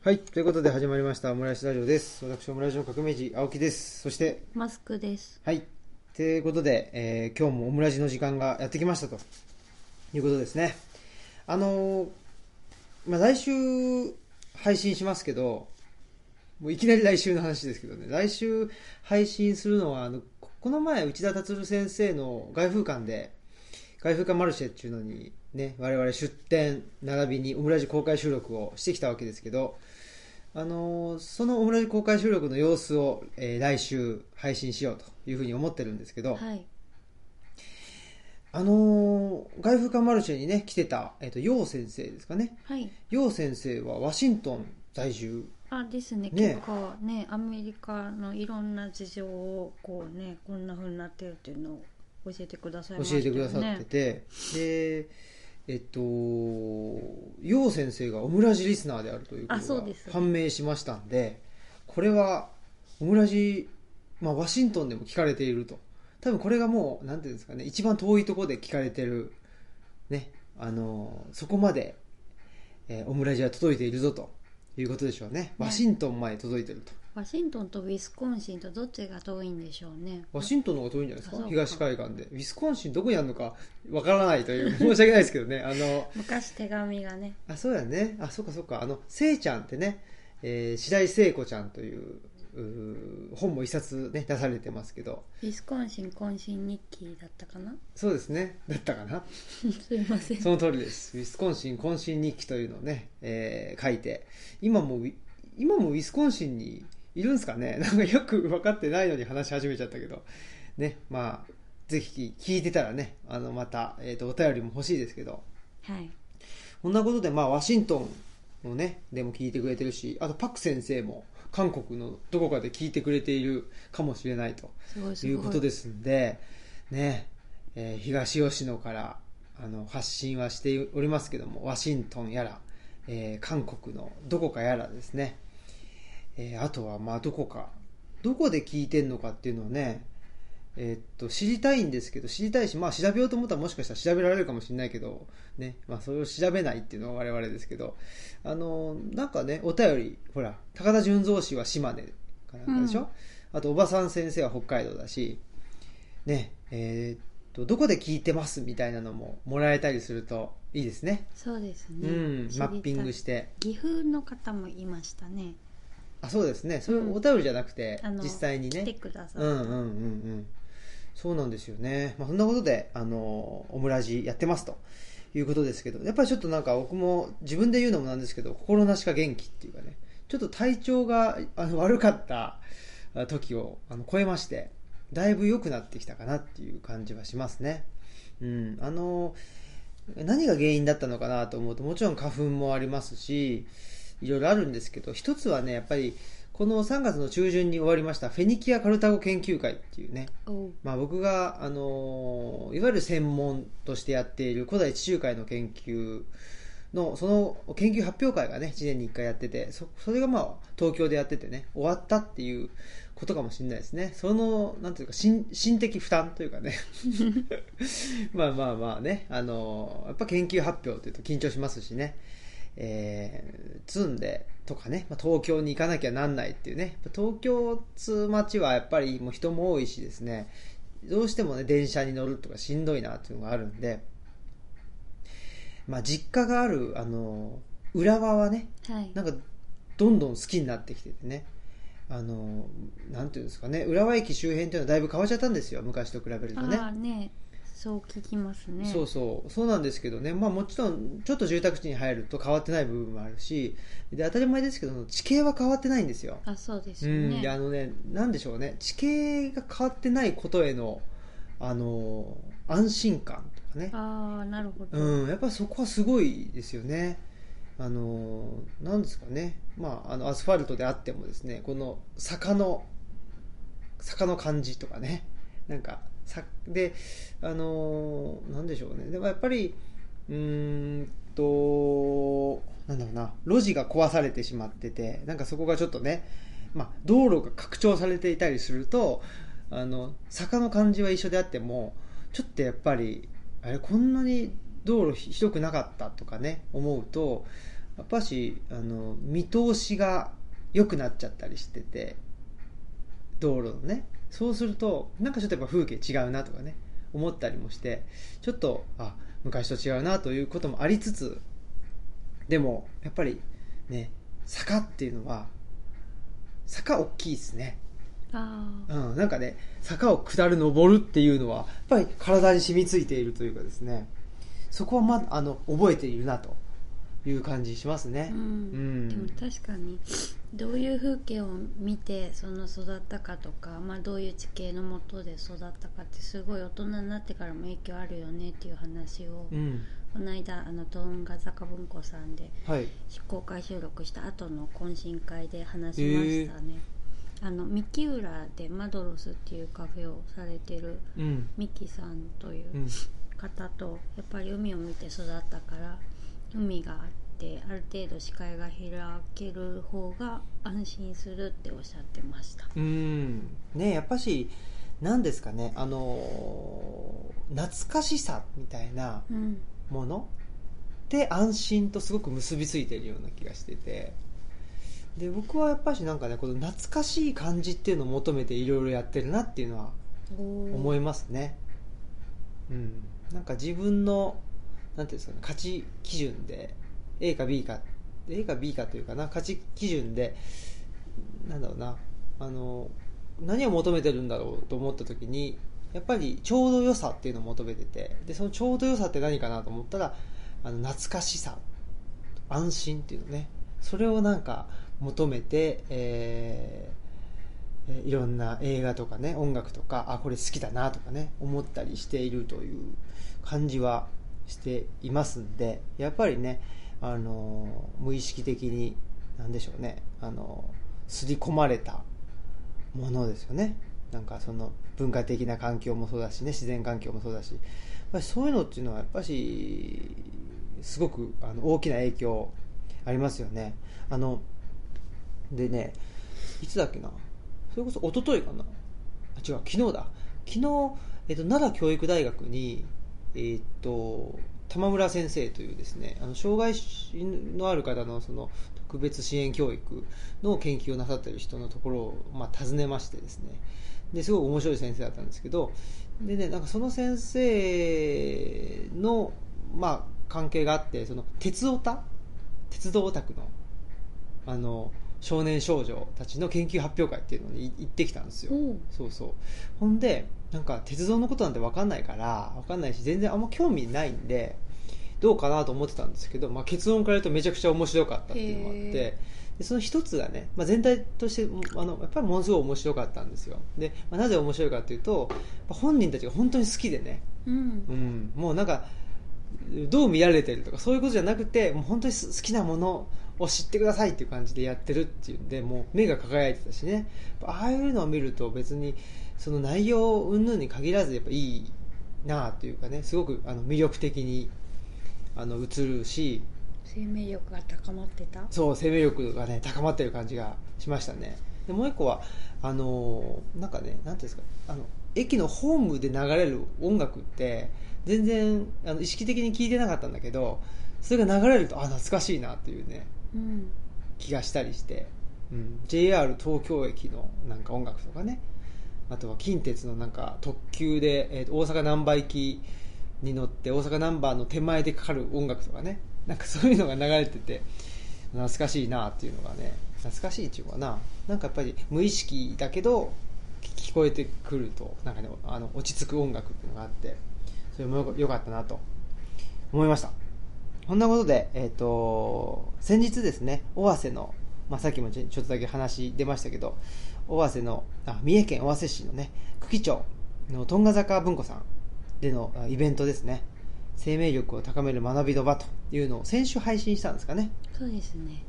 はい。ということで始まりました、オムライスラジオです。私、オムライスの革命児、青木です。そして、マスクです。はい。ということで、えー今日もオムラジの時間がやってきましたということですね。あのーまあ、来週配信しますけど、もういきなり来週の話ですけどね、来週配信するのは、あの、ここの前、内田達先生の外風館で、外風館マルシェっていうのにね、我々出展並びにオムラジ公開収録をしてきたわけですけど、あのーそのオムラジ公開収録の様子を、えー来週配信しようというふうに思ってるんですけど、はい。あのー外風館マルシェにね、来てた、えっ、と、楊先生ですかね。はい。楊先生はワシントン在住。あ、ですね。ね結構ね、アメリカのいろんな事情をこうね、こんな風になってるっていうのを教えてくださいね。教えてくださってて、で、えっと、楊先生がオムラジリスナーであるということが判明しましたんで、これはオムラジ、まあ、ワシントンでも聞かれていると。多分これがもう、なんていうんですかね、一番遠いところで聞かれてる、ね、あの、そこまで、えーオムラジは届いているぞということでしょうね。ワシントンまで届いてると。ワシントンとウィスコンシンとどっちが遠いんでしょうね。ワシントンの方が遠いんじゃないですか？東海岸で。ウィスコンシンどこにあるのかわからないという、申し訳ないですけどね。あの、昔手紙がね。あ、そうだね。あ、そうかそうか。あの、せいちゃんってね、えー白井聖子ちゃんという、本も一冊ね、出されてますけど、ウィスコンシン懇親日記だったかな？そうですね。だったかな？すいません。その通りです。ウィスコンシン渾身日記というのをね、えー書いて、今も今もウィスコンシンにいるんですかね？なんかよく分かってないのに話し始めちゃったけど、ね、まあ、ぜひ聞いてたらね、あの、また、えっ、と、お便りも欲しいですけど、はい。こんなことで、まあ、ワシントンのね、でも聞いてくれてるし、あと、パク先生も、韓国のどこかで聞いてくれているかもしれないと。いうことですんで、ね、えー東吉野からあの発信はしておりますけども、ワシントンやら、えー韓国のどこかやらですね、えーあとはまあどこか、どこで聞いてんのかっていうのをね、えーっと、知りたいんですけど、知りたいし、まあ調べようと思ったらもしかしたら調べられるかもしれないけど、ね、まあそれを調べないっていうのは我々ですけど、あの、なんかね、お便り、ほら、高田純三氏は島根かなんかでしょ、うんあと、おばさん先生は北海道だし、ね、えーっと、どこで聞いてますみたいなのももらえたりするといいですね。そうですね。うん、マッピングして。岐阜の方もいましたね。あ、そうですね。それうんお便りじゃなくて、あの実際に来てね。くださ。うんうんうんうん。そうなんですよね。まあ、そんなことで、あの、オムラジやってますということですけど、やっぱりちょっとなんか僕も自分で言うのもなんですけど、心なしか元気っていうかね、ちょっと体調があの悪かったあ時をあの超えまして、だいぶ良くなってきたかなっていう感じはしますね。うん。あの、何が原因だったのかなと思うと、もちろん花粉もありますし、いろいろあるんですけど、一つはね、やっぱり、この3月の中旬に終わりましたフェニキア・カルタゴ研究会っていうね、まあ、僕が、あのいわゆる専門としてやっている古代地中海の研究の、その研究発表会がね、1年に1回やってて、そそれがまあ、東京でやっててね、終わったっていうことかもしれないですね。その、なんていうか、心心的負担というかね。まあまあまあね、あのやっぱ研究発表というと緊張しますしね。えー、積んでとかね、まあ、東京に行かなきゃなんないっていうね、東京つう街はやっぱりもう人も多いしですね、どうしてもね、電車に乗るとかしんどいなっていうのがあるんで、まあ実家がある、あの、浦和はね、はい。なんかどんどん好きになってきててね、あの、なんていうんですかね、浦和駅周辺っていうのはだいぶ変わっちゃったんですよ、昔と比べるとね。ね、そう聞きますね。そうそう。そうなんですけどね、まあ、もちろんちょっと住宅地に入ると変わってない部分もあるしで当たり前ですけど地形は変わってないんですよ、あ、そうですね。ん、であのねなんでしょうね。地形が変わってないことへのあの安心感とかね、ああ、なるほど。うん、やっぱりそこはすごいですよね。あのなんですかね、まあ、あのアスファルトであってもですねこの坂の坂の感じとかね。なんかさであのなんでしょうね。でもやっぱりうんとなんだろうな。路地が壊されてしまっててなんかそこがちょっとね、まあ、道路が拡張されていたりするとあの坂の感じは一緒であってもちょっとやっぱりあれこんなに道路広くなかったとかね思うとやっぱしあの見通しが良くなっちゃったりしてて道路のね。そうするとなんかちょっとやっぱ風景違うなとかね思ったりもしてちょっとあ昔と違うなということもありつつでもやっぱりね坂っていうのは坂大きいですね。ああうん、なんかね坂を下る登るっていうのはやっぱり体に染みついているというかですね。そこは、ま、あの覚えているなという感じしますね。うん。うん。でも確かにどういう風景を見てその育ったかとか、まあ、どういう地形のもとで育ったかってすごい大人になってからも影響あるよねっていう話を、うん。この間あのトンガ坂文庫さんではい。公開収録した後の懇親会で話しましたね、あの三木浦でマドロスっていうカフェをされてるうん。ミキさんといううん。方とやっぱり海を見て育ったから海があってある程度視界が開ける方が安心するっておっしゃってました。うん。ねやっぱし何ですかねあのー懐かしさみたいなうん。もので安心とすごく結びついているような気がしてて。で僕はやっぱしなんかねこの懐かしい感じっていうのを求めていろいろやってるなっていうのは思いますね。うん。なんか自分のなんていうんですかね価値基準で A か B か A か B かというかな価値基準でなんだろうなあの何を求めてるんだろうと思った時にやっぱりちょうど良さっていうのを求めててでそのちょうど良さって何かなと思ったらあの懐かしさ安心っていうのね。それをなんか求めて、えーいろんな映画とかね音楽とかあこれ好きだなとかね思ったりしているという感じはしていますんでやっぱりね、あの無意識的に何でしょうね、あの刷り込まれたものですよね。なんかその文化的な環境もそうだしね自然環境もそうだし。やっぱりそういうのっていうのはやっぱしすごくあの大きな影響ありますよね。あのでねいつだっけな？それこそ一昨日かな？あ違う昨日だ。昨日、えっと、奈良教育大学にえっと玉村先生というですねあの障害のある方のその特別支援教育の研究をなさっている人のところを、まあ、訪ねましてですね。ですごく面白い先生だったんですけどで、ね、なんかその先生の、まあ、関係があってその鉄オタ？鉄道オタクのあの少年少女たちの研究発表会っていうのに行ってきたんですよ。おうそうそう。ほんでなんか鉄道のことなんて分かんないから分かんないし全然あんま興味ないんでどうかなと思ってたんですけど、まあ、結論から言うとめちゃくちゃ面白かったっていうのがあってへでその一つがね、まあ、全体としてあのやっぱりものすごい面白かったんですよ。で、まあ、なぜ面白いかというと本人たちが本当に好きでね、うん。うん、もうなんかどう見られてるとかそういうことじゃなくてもう本当に好きなものを知ってくださいっていう感じでやってるっていうんでもう目が輝いてたしね。ああいうのを見ると別にその内容云々に限らずやっぱいいなというかねすごくあの魅力的にあの映るし。生命力が高まってた？そう生命力がね高まってる感じがしましたね。でもう一個はあのなんかねなんていうんですかあの駅のホームで流れる音楽って全然あの意識的に聴いてなかったんだけどそれが流れるとあ懐かしいなっていうね。うん気がしたりして、うん、JR 東京駅のなんか音楽とかね。あとは近鉄のなんか特急で、えーと大阪難波行きに乗って大阪ナンバーの手前でかかる音楽とかね。なんかそういうのが流れてて懐かしいなっていうのがね。懐かしいっていうかな。なんかやっぱり無意識だけど聞こえてくるとなんかねあの落ち着く音楽っていうのがあってそれもよ良かったなと思いましたこんなことで、えっ、と、先日ですね、尾鷲の、まあ、さっきもちょっとだけ話出ましたけど、尾鷲の、あ三重県尾鷲市のね、久喜町のトンガ坂文庫さんでのあイベントですね、生命力を高める学びの場というのを先週配信したんですかね。そうですね。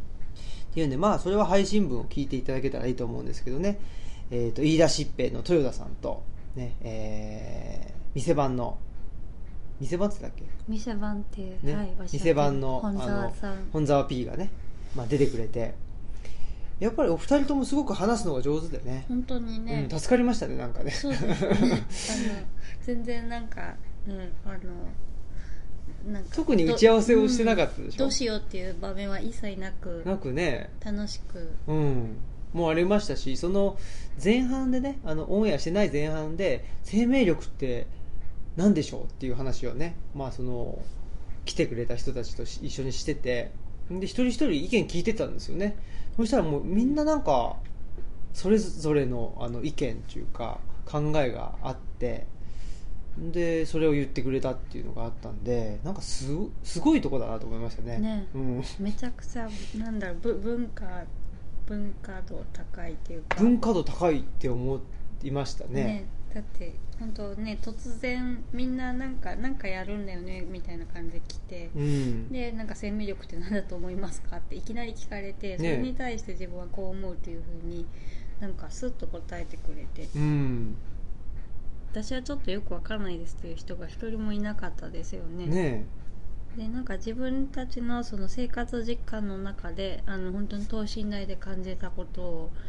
っていうんで、まあ、それは配信文を聞いていただけたらいいと思うんですけどね、えっ、と、飯田疾平の豊田さんと、ね、えー、店番の、店番って言っけ？店番っていう、ね。はい、店番の本沢さん。本沢 P がね、まあ、出てくれて。やっぱりお二人ともすごく話すのが上手でね、本当にね、うん、助かりましたねなんかね。そうですね。あの全然なんか、うん、あのなんか特に打ち合わせをしてなかったでしょ？うんどうしようっていう場面は一切なくなくね。楽しく。うん。もうありましたしその前半でねあのオンエアしてない前半で生命力って何でしょうっていう話をねまあその来てくれた人たちとし一緒にしててで一人一人意見聞いてたんですよね。そしたらもうみんななんかそれぞれのあの意見っていうか考えがあってでそれを言ってくれたっていうのがあったんでなんかすすごいとこだなと思いましたね。ね。うん、めちゃくちゃなんだろうぶ文化文化度高いっていうか。文化度高いって思いましたねだって本当ね突然みんななんかなんかやるんだよねみたいな感じで来て、うん。でなんか生命力って何だと思いますかっていきなり聞かれてそれに対して自分はこう思うというふうになんかスッと答えてくれて。うん。私はちょっとよくわからないですという人が一人もいなかったですよね。ねでなんか自分たちのその生活実感の中であの本当に等身大で感じたことを言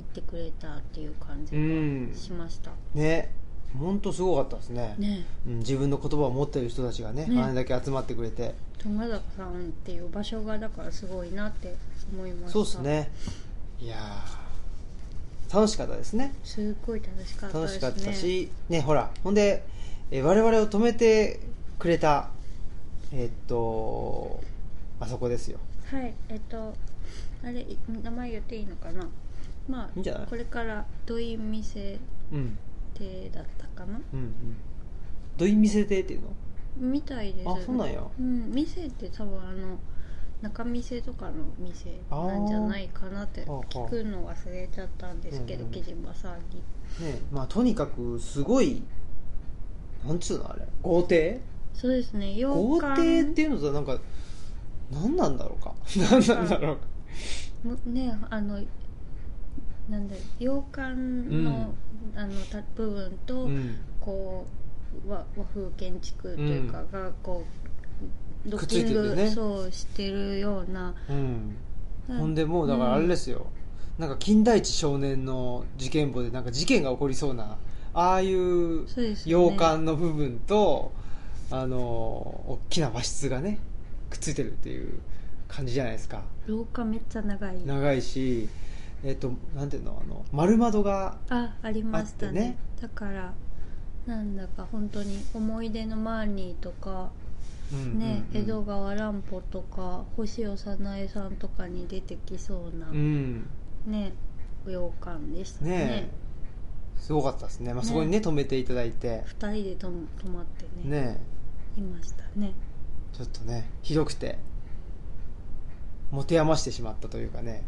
ってくれたっていう感じうん。がしました、ね。本当すごかったですね。ね。うん、自分の言葉を持っている人たちがねね。あれだけ集まってくれて。友坂さんっていう場所がだからすごいなって思いました。そうですね。いやー。楽しかったですね。すっごい楽しかったですね。楽しかったしねほら。ほんで、えー我々を止めてくれたえーっとあそこですよ。はいえっとあれい名前言っていいのかな？まあいいんじゃない？これから土井店うん。亭だったかな？うんうん。どういう店でっていうの？みたいです。あそうなんや。うん。店って多分あの中店とかの店なんじゃないかなってあー聞くの忘れちゃったんですけどうんうん。木島さんに。ねまあとにかくすごいなんつうのあれ？豪邸？そうですね。洋豪館邸っていうのとなんか何なんだろうか。何なんだろうか。むねあのなんだ洋館の,、あのた部分と、うん。こう和和風建築というか、がこうドッキング、てねそうしてるような、ほんでもうだからあれですよ、なんか金田一少年の事件簿でなんか事件が起こりそうなああいう洋館の部分とあの大きな和室がねくっついてるっていう感じじゃないですか。廊下めっちゃ長い。長いしえっ、となんていうの？あの丸窓があありましたね。だからなんだか本当に思い出のマーニーとかね、江戸川乱歩とか星尾早苗さんとかに出てきそうな、うん。ね洋館でしたね。ねえ。すごかったですね、まあ、ねそこにね止めていただいて。二人でとも泊まってねねいましたね。ちょっとねひどくて持て余してしまったというかね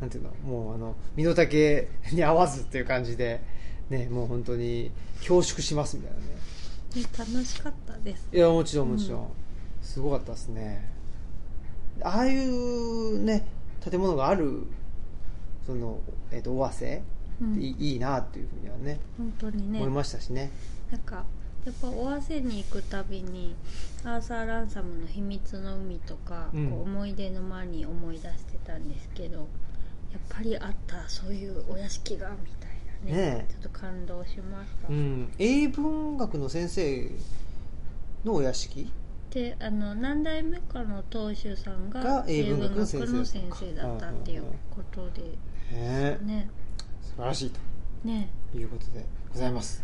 なんていうのもうあの身の丈に合わずっていう感じでねもう本当に恐縮しますみたいなね。ね楽しかったです。いやもちろんもちろん、うん。すごかったですね。ああいうね建物があるその、えっと尾鷲うん。いいいいなっていうふうにはね本当にね。思いましたしね。なんかやっぱ尾鷲に行くたびにアーサー・ランサムの「秘密の海」とか、うん。こう思い出の間に思い出してたんですけどやっぱりあったそういうお屋敷がみたいなね。ねえ。ちょっと感動しました、うん。英文学の先生のお屋敷？であの何代目かの当主さんがが英文学の先生だったっていうことで。ね。ね素晴らしいと。ね。いうことでございます、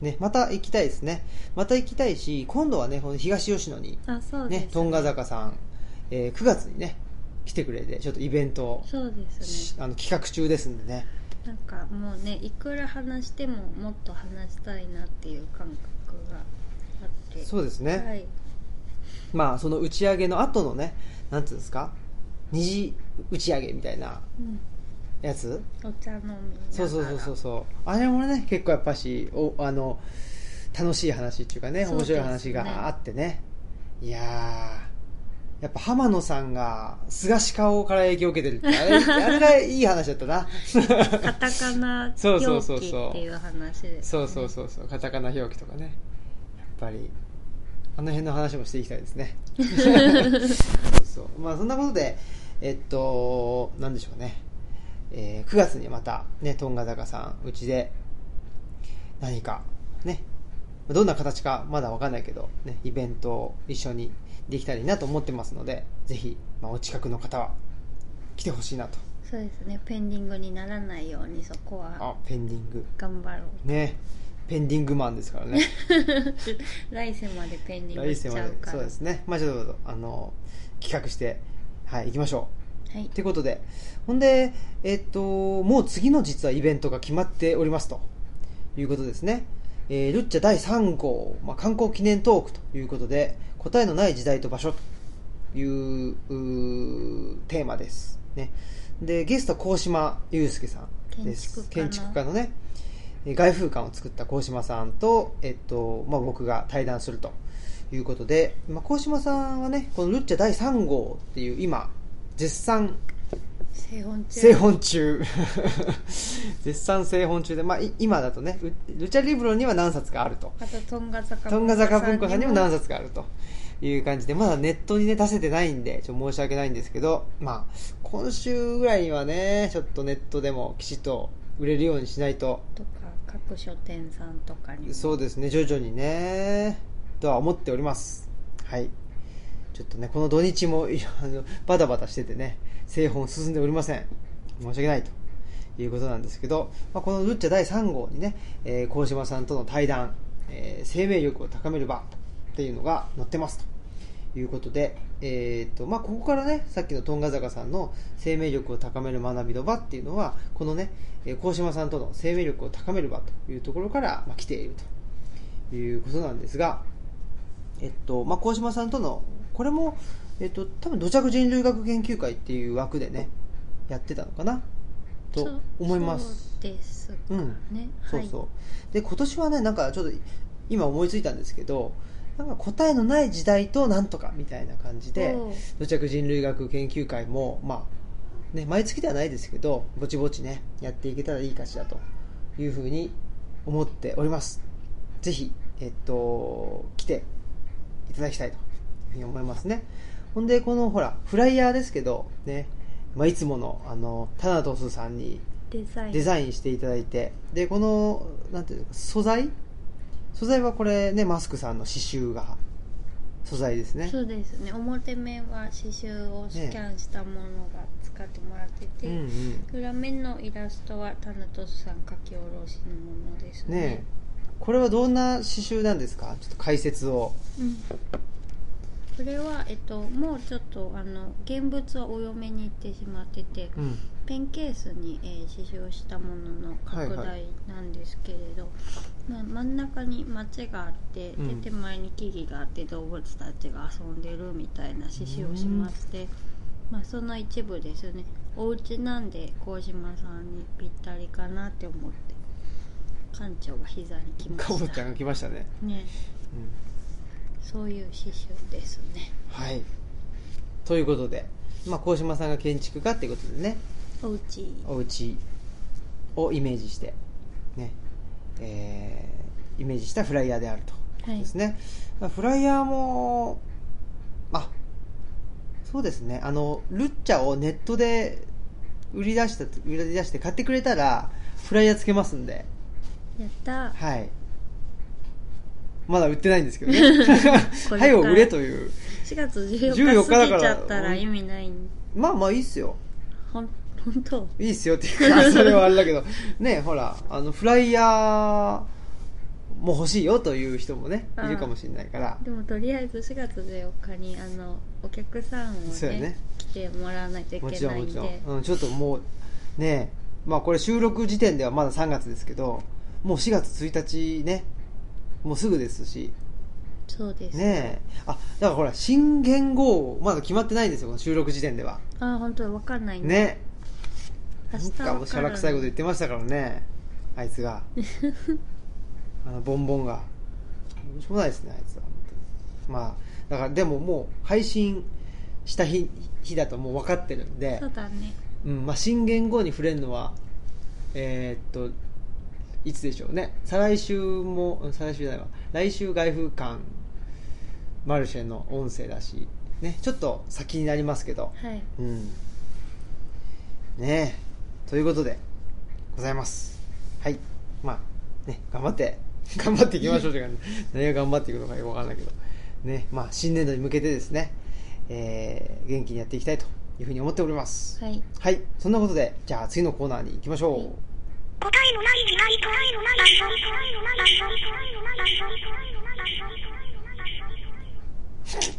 ね、また行きたいですね。また行きたいし今度はねこの東吉野にあそうですね。トンガ坂さん、えー9月にね来てくれてちょっとイベントをそうですしねあの企画中ですんでね。なんかもうねいくら話してももっと話したいなっていう感覚があって。そうですね、はい。まあその打ち上げの後のねなんていうんですか？二次打ち上げみたいなうん、やつ？お茶飲みそうそうそうそうそう。あれもね結構やっぱしおあの楽しい話っていうかね面白い話があってね。いやーやっぱ浜野さんが菅氏顔から影響を受けてるってあれ あれがいい話だったな。カタカナそうそう表そうそう。記っていう話です、ね、そうそうそうそう。カタカナ表記とかね。やっぱりあの辺の話もしていきたいですね。そうそう。まあそんなことでえっとなんでしょうね、えー9月にまたねトンガ坂さんうちで何かね。どんな形かまだわかんないけど、ね、イベントを一緒にできたらいいなと思ってますので、ぜひ、まあ、お近くの方は来てほしいなと。そうですねペンディングにならないようにそこはあ、ペンディング。頑張ろうね。ペンディングマンですからね。来世までペンディングし来世までちゃうからそうですね。まあちょっと、あの、企画して、はい、行きましょう。はいということで、ほんで、えっと、もう次の実はイベントが決まっておりますということですね。えールッチャ第3号、まあ、観光記念トークということで、答えのない時代と場所というテーマです。ね。で、ゲスト、高島祐介さんです。建築家ののね、えー外風館を作った高島さんと、えっと、まあ、僕が対談するということで、まあ、高島さんはね、このルッチャ第3号っていう今、絶賛製本中。製本中。絶賛製本中で、まあ、い今だとねうルチャリブロには何冊かあると。あとトンガ坂トンガ坂文庫さんにも何冊冊かあると。いう感じでまだネットにね出せてないんでちょっと申し訳ないんですけどまあ今週ぐらいにはねちょっとネットでもきちっと売れるようにしないと。とか各書店さんとかにも。そうですね徐々にね。とは思っております。はい。ちょっとねこの土日もいあのバタバタしててね製本進んでおりません。申し訳ないと。いうことなんですけど、まあ、このルッチャ第3号にね、えー、鴻島さんとの対談、えー生命力を高める場っていうのが載ってますと。いうことで、えーとまあ、ここからねさっきのトンガ坂さんの生命力を高める学びの場っていうのはこのねえー鴻島さんとの生命力を高める場というところから、まあ、来ていると。いうことなんですが、えっとまあ、鴻島さんとのこれも、えっと、多分土着人類学研究会っていう枠でねやってたのかな？と思います。そうですかうん。ね、そうそう、で今年はねなんかちょっと今思いついたんですけどなんか答えのない時代となんとかみたいな感じで土着人類学研究会もまあね毎月ではないですけどぼちぼちねやっていけたらいいかしらというふうに思っております。ぜひえっと来ていただきたいというふうに思いますねほんでこのほらフライヤーですけどね、まあ、いつものあのタナトスさんにデザイン。デザインしていただいて。でこのなんていうの素材？素材はこれねマスクさんの刺繍が素材ですね。そうですね。表面は刺繍をスキャンしたものが使ってもらってて、うんうん。裏面のイラストはタナトスさん書き下ろしのものですね。ねえ。これはどんな刺繍なんですか？ちょっと解説を。うん、これは、えっと、もうちょっとあの現物はお嫁に行ってしまってて、うん。ペンケースに、えー刺繍したものの拡はいは大なんですけれど、まあ、真ん中に街があって、うん。で手前に木々があって動物たちが遊んでるみたいな刺繍をしまして、まあ、その一部ですね。お家なんで鴻島さんにぴったりかなって思って館長が膝に来ました。かぼちゃんが来ましたね、ね。うん、そういう刺繍ですね。はい。ということでまあ鴻島さんが建築家っていうことでね。お家。お家。をイメージしてね。えーイメージしたフライヤーであると。はい。ですね、まあフライヤーもあそうですね。あのルッチャをネットで売り出した売り出して買ってくれたらフライヤーつけますんで。やったはいまだ売ってないんですけどね。早く売れという。4月14 14日過ぎだから。ちゃったら意味ないんまあまあいいっすよ。ほん本当？いいっすよっていうかそれはあれだけど。ねほらあのフライヤーも欲しいよという人もねいるかもしれないから。でもとりあえず4月14日にあのお客さんをねね。来てもらわないといもけちろんもちろないんでん、うん、ちょっともうねまあこれ収録時点ではまだ3月ですけどもう4月1日ねもうすぐですし。そうです。ねえ。あだからほら新元号まだ決まってないんですよこの収録時点では。あ本当わかんないんだ。ね。明なんかもうしゃらくさいこと言ってましたからねあいつが。あのボンボンが。どうしようもないですねあいつはまあだからでももう配信した日日だともう分かってるんで。そうだね。うんまあ、新元号に触れるのはえーっといつでしょうね。再来週もうん再来週じゃないわ。来週外風館マルシェの音声だしね。ちょっと先になりますけど。はい。うん。ね。えということでございます。はい。まあね頑張って 頑張っていきましょうというか、何が頑張っていくのかよくわかんないけど、ね、まあ、新年度に向けてですね、えー、元気にやっていきたいというふうに思っております。はい。はい、そんなことで、じゃあ次のコーナーに行きましょう。はい答えのない時代と答えのない場所答えのない場所答えのない場所答えのない場所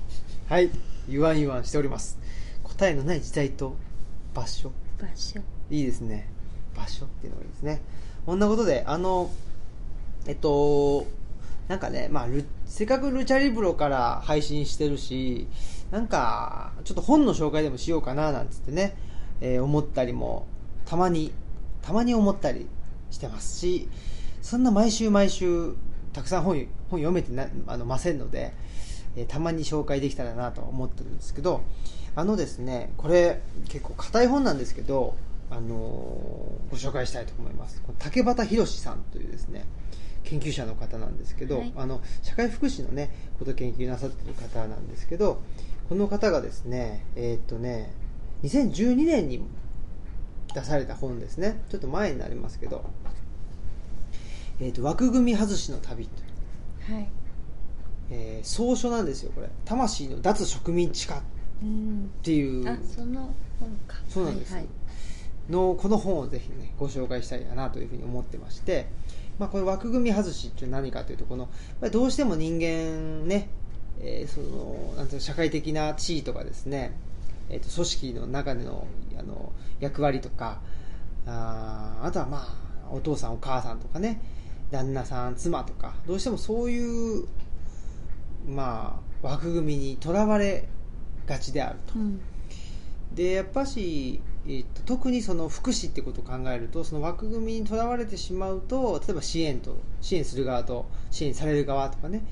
はい、言わん言わんしております。答えのない時代と場所。場所いいですね。場所っていうのがいいですね。こんなことで、あの、えっと、なんかね、まあ、ルせっかくルチャリブロから配信してるし、なんか、ちょっと本の紹介でもしようかな、なんつってね、えー思ったりも、たまに、たまに思ったりしてますし、そんな毎週毎週、たくさん本本読めてなあのませんので、えーたまに紹介できたらなと思ってるんですけど、あのですね、これ結構硬い本なんですけど、あのーご紹介したいと思います。竹端博さんというですね、研究者の方なんですけど、はいあの社会福祉のねことを研究なさってる方なんですけどこの方がですねえーっとね2012年に出された本ですね。ちょっと前になりますけど「えーっと枠組み外しの旅」という。はい。えー草書なんですよこれ「魂の脱植民地化」っうんていう。あその本か。そうなんです。はいのこの本をぜひねご紹介したいなというふうに思ってまして、まあ、これ枠組み外しっていうのは何かというとこのどうしても人間ね、えーそのなんていうの社会的な地位とかですね、えー、と組織の中でのあの役割とかあーあとはまあお父さんお母さんとかね旦那さん妻とかどうしてもそういうまあ枠組みにとらわれがちであると。うんでやっぱし、えっと特にその福祉ってことを考えるとその枠組みにとらわれてしまうと例えば支援と支援する側と支援される側とかね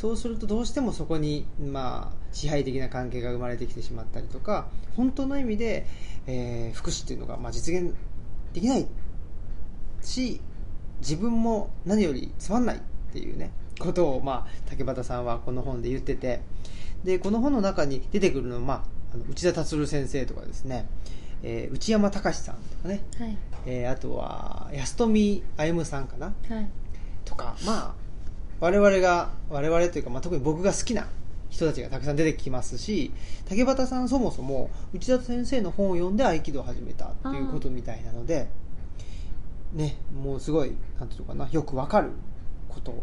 そうするとどうしてもそこに、まあ、支配的な関係が生まれてきてしまったりとか本当の意味で、えー福祉っていうのが、まあ、実現できないし自分も何よりつまんないっていうねことを、まあ、竹俣さんはこの本で言っててでこの本の中に出てくるのは、まあ、あの内田達先生とかですね、えー内山隆さんとかね、はい。えーあとは安富歩さんかなはい。とかまあ我々が我々というか、まあ、特に僕が好きな人たちがたくさん出てきますし竹俣さんそもそも内田先生の本を読んで合気道を始めたっていうことみたいなのでねもうすごいなんていうのかなよくわかることを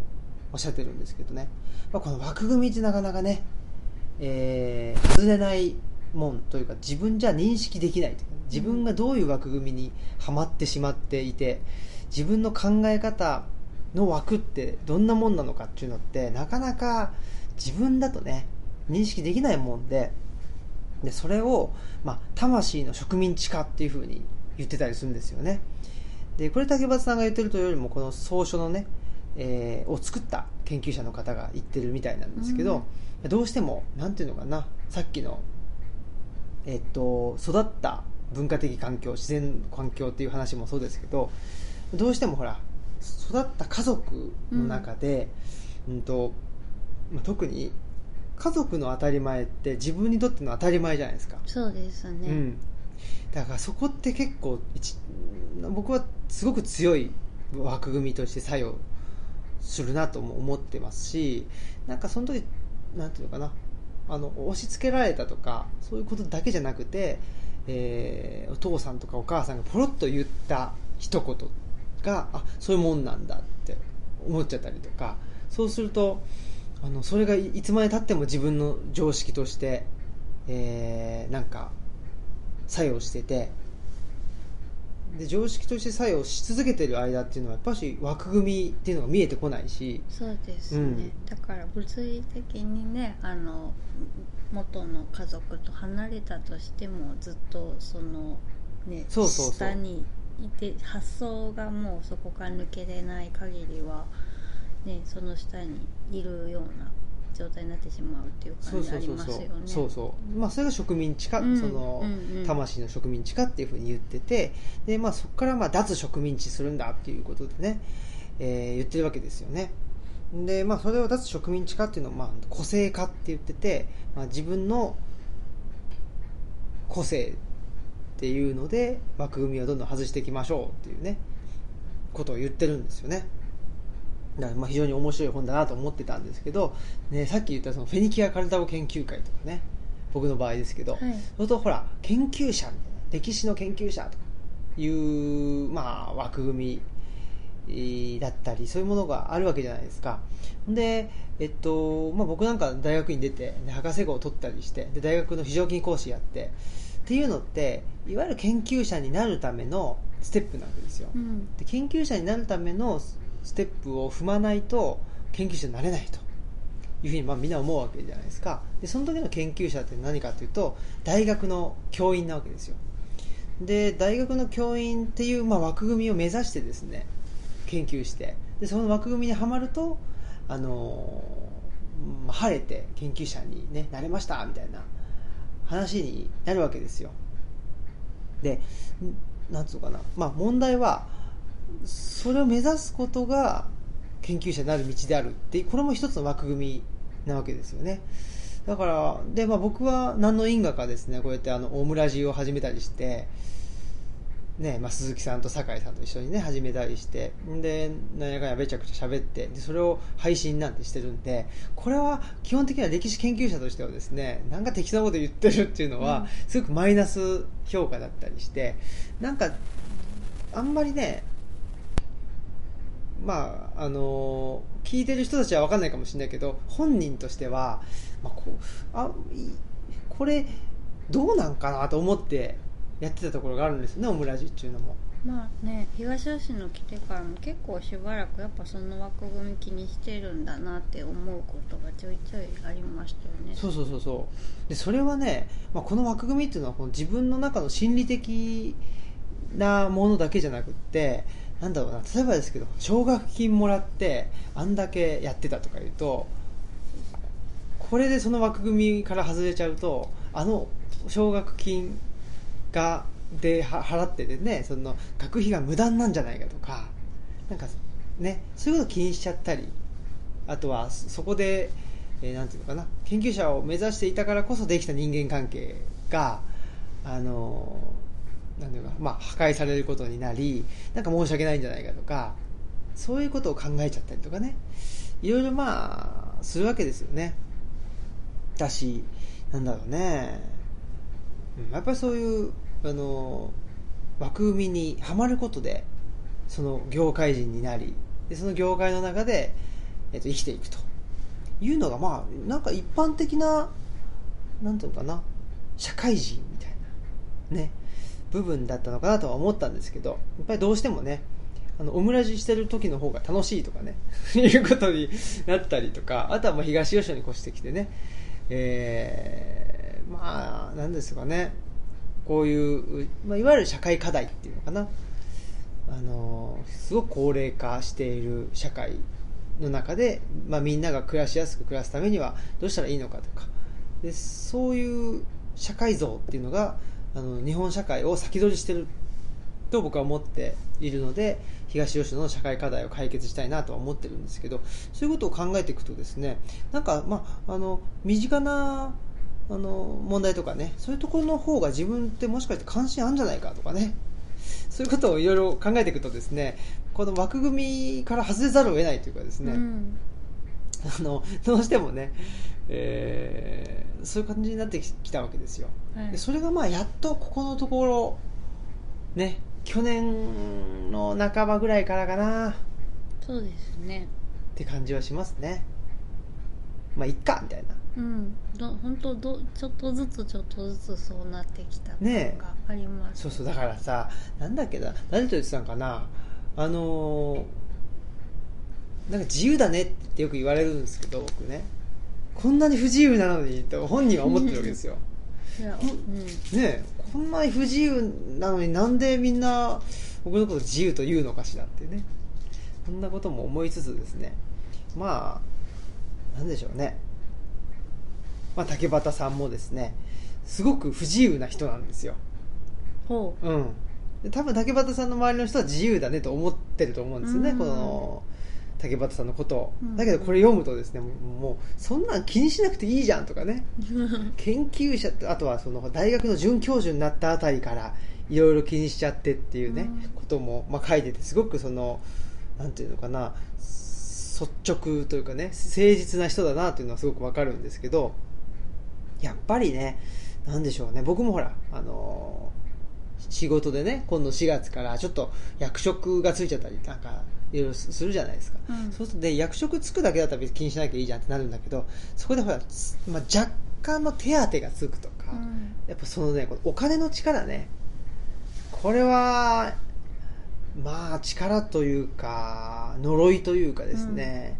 おっしゃってるんですけどね、まあ、この枠組みってなかなかね、えー外れないもんというか自分じゃ認識できない自分がどういう枠組みにはまってしまっていて自分の考え方の枠ってどんなもんなのかっていうのってなかなか自分だとね認識できないもんででそれを、まあ、魂の植民地化っていうふうに言ってたりするんですよね。でこれ竹端さんが言ってるというよりもこの草書のね、えーを作った研究者の方が言ってるみたいなんですけど、どうしてもなんていうのかなさっきのえっと育った文化的環境自然環境っていう話もそうですけどどうしてもほら育った家族の中で、うん。とまあ、特に家族の当たり前って自分にとっての当たり前じゃないですか、そうですね、うん、だからそこって結構一僕はすごく強い枠組みとして作用するなとも思ってますしなんかその時なんていうのかな。あの押し付けられたとかそういうことだけじゃなくて、えーお父さんとかお母さんがポロッと言った一言があそういうもんなんだって思っちゃったりとかそうするとあのそれがいいつまでたっても自分の常識として、えーなんか作用しててで常識として作用し続けてる間っていうのはやっぱし枠組みっていうのが見えてこないし。そうですね、うん。だから物理的にねあの元の家族と離れたとしてもずっとそのねそうそうそう。下にいて発想がもうそこから抜けれない限りはねその下にいるような状態になってしまうっていう感じありそうそうそうますよね。そうそうまあそれが植民地化、うんその、うんうん。魂の植民地化っていうふうに言っててで、まあ、そこからまあ脱植民地するんだっていうことでね、えー言ってるわけですよね。で、まあ、それを脱植民地化っていうのは、まあ、個性化って言ってて、まあ、自分の個性っていうので枠組みをどんどん外していきましょうっていうねことを言ってるんですよね。だからまあ非常に面白い本だなと思ってたんですけど、ね、さっき言ったそのフェニキア・カルタゴ研究会とかね僕の場合ですけど、はい。そうするとほら研究者みたいな歴史の研究者とかいう、まあ、枠組みだったりそういうものがあるわけじゃないですか。で、えっとまあ、僕なんか大学に出てで博士号を取ったりしてで大学の非常勤講師やってっていうのっていわゆる研究者になるためのステップなわけですよ、うん。で研究者になるためのステップを踏まないと研究者になれないと。いうふうにまあみんな思うわけじゃないですか。でその時の研究者って何かというと大学の教員なわけですよ。で大学の教員っていうまあ枠組みを目指してですね研究して。でその枠組みにはまるとあのー晴れて研究者に、ね、なれましたみたいな話になるわけですよ。でなんつうのかな、まあ、問題はそれを目指すことが研究者になる道であるってこれも一つの枠組みなわけですよね。だからで、まあ、僕は何の因果かですね。こうやってあのオムラジを始めたりして、ねまあ、鈴木さんと酒井さんと一緒にね始めたりしてでなんやかんやべちゃくちゃ喋ってでそれを配信なんてしてるんでこれは基本的には歴史研究者としてはですねなんか適当なこと言ってるっていうのは、うん。すごくマイナス評価だったりしてなんかあんまりねまああの聞いてる人たちは分かんないかもしれないけど本人としては、まあ、こうあいこれどうなんかなと思ってやってたところがあるんですよねオムラジっていうのも。まあね東吉野来てからも結構しばらくやっぱその枠組み気にしてるんだなって思うことがちょいちょいありましたよねそうそうそうそうでそれはね、まあ、この枠組みっていうのはこの自分の中の心理的なものだけじゃなくってなんだろうな例えばですけど奨学金もらってあんだけやってたとか言うとこれでその枠組みから外れちゃうとあの奨学金がで払っててねその学費が無駄なんじゃないかとかなんかねそういうことを気にしちゃったりあとはそこで、えなんていうのかな研究者を目指していたからこそできた人間関係があのなんていうかまあ破壊されることになりなんか申し訳ないんじゃないかとかそういうことを考えちゃったりとかねいろいろまあするわけですよね。だしなんだろうね。やっぱりそういうあの枠組みにはまることでその業界人になりでその業界の中で、えっと生きていくと。いうのがまあなんか一般的ななんていうのかな社会人みたいなね部分だったのかなとは思ったんですけどやっぱりどうしてもねあのオムラジしてる時の方が楽しいとかね いうことになったりとかあとはもう東吉野に越してきてねえーまあなんですかね。こういう、まあ、いわゆる社会課題っていうのかな。あのすごく高齢化している社会の中で、まあ、みんなが暮らしやすく暮らすためにはどうしたらいいのかとか。でそういう社会像っていうのがあの日本社会を先取りしてると僕は思っているので東吉野の社会課題を解決したいなとは思ってるんですけどそういうことを考えていくとですねなんか、まあ、あの身近なあの問題とかね。そういうところの方が自分ってもしかして関心あるんじゃないかとかね。そういうことをいろいろ考えていくとですねこの枠組みから外れざるを得ないというかですね、うん。あのどうしてもね、えーそういう感じになってきたわけですよ、はい。でそれがまあやっとここのところね去年の半ばぐらいからかな。っそうですね。て感じはしますね。まあいっかみたいなうん。ど本当どちょっとずつちょっとずつそうなってきたねえ。感があります、そうそうだからさなんだっけな誰と言ってたんかなあのーなんか自由だねってよく言われるんですけど僕ね。こんなに不自由なのにと本人は思ってるわけですよ。いやうねえこんなに不自由なのになんでみんな僕のこと自由と言うのかしらっていうね。そんなことも思いつつですね。まあなんでしょうね、まあ、竹俣さんもですねすごく不自由な人なんですよ。ほう。うん。で多分竹俣さんの周りの人は自由だねと思ってると思うんですよね、うん。この竹俣さんのことを、うん。だけどこれ読むとですねもうもうそんなん気にしなくていいじゃんとかね。研究者あとはその大学の准教授になったあたりからいろいろ気にしちゃってっていうね、うん。ことも、まあ、書いててすごくそのなんていうのかな率直というかね誠実な人だなというのはすごくわかるんですけどやっぱりねなんでしょうね。僕もほらあの仕事でね今度4月からちょっと役職がついちゃったりなんかいろいろするじゃないですか、うん。そうするとで役職つくだけだったら別に気にしなきゃいいじゃんってなるんだけどそこでほら、つまあ、若干の手当がつくとか、うん。やっぱそのねお金の力ねこれはまあ力というか呪いというかですね、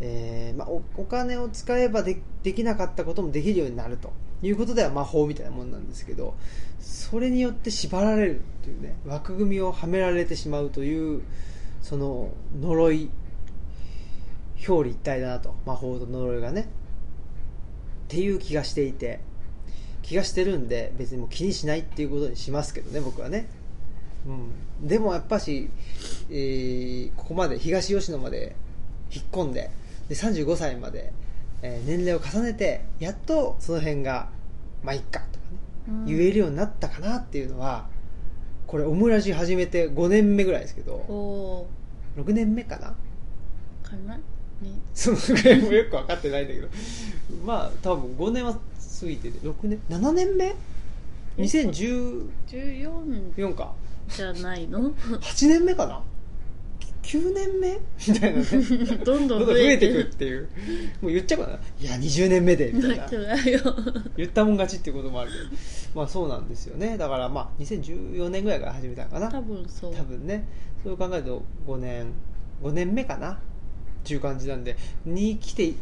えーまあ、お金を使えばでできなかったこともできるようになるということでは魔法みたいなもんなんですけどそれによって縛られるというね枠組みをはめられてしまうというその呪い表裏一体だなと魔法と呪いがね。っていう気がしていて気がしてるんで別にもう気にしないっていうことにしますけどね僕はね、うん、でもやっぱし、えーここまで東吉野まで引っ込んでで35歳まで、えー年齢を重ねてやっとその辺がまあいっかとかね、うん。言えるようになったかなっていうのはこれオムラジ始めて5年目ぐらいですけどおー。6年目かな？かな？ね。そのぐらいも よく分かってないんだけどまあ多分5年は過ぎてて6年？7年目 ?2014 14か。じゃないの？8年目かな？9年目？みたいなね。どんどん増えて。いくっていう。もう言っちゃうかないや20年目でみたいな。言ったもん勝ちっていうこともあるけど。まあそうなんですよね。だからまあ2014年ぐらいから始めたのかな。多分そう。多分ね。そう考えると5年5年目かな。っていう感じなんでに来て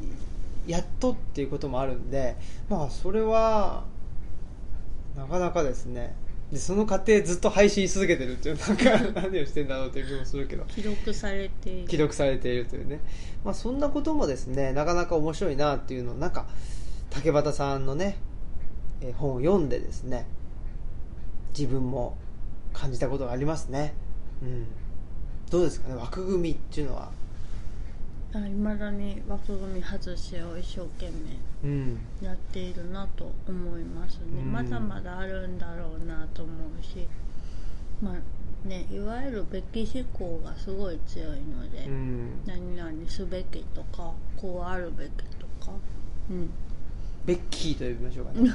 やっとっていうこともあるんでまあそれはなかなかですねでその過程ずっと配信し続けてるっていうなんか 何をしてんだろうっていう気もするけど。記録されている。記録されているというね、まあ、そんなこともですねなかなか面白いなっていうのをなんか竹俣さんのねえー本を読んでですね自分も感じたことがありますね、うん、どうですかね枠組みっていうのは、あ未だに枠組み外しを一生懸命うん、やっているなと思いますね、うん。まだまだあるんだろうなと思うしまあねいわゆるべき思考がすごい強いので、うん、何々すべきとかこうあるべきとか。うん。ベッキーと呼びましょうかね。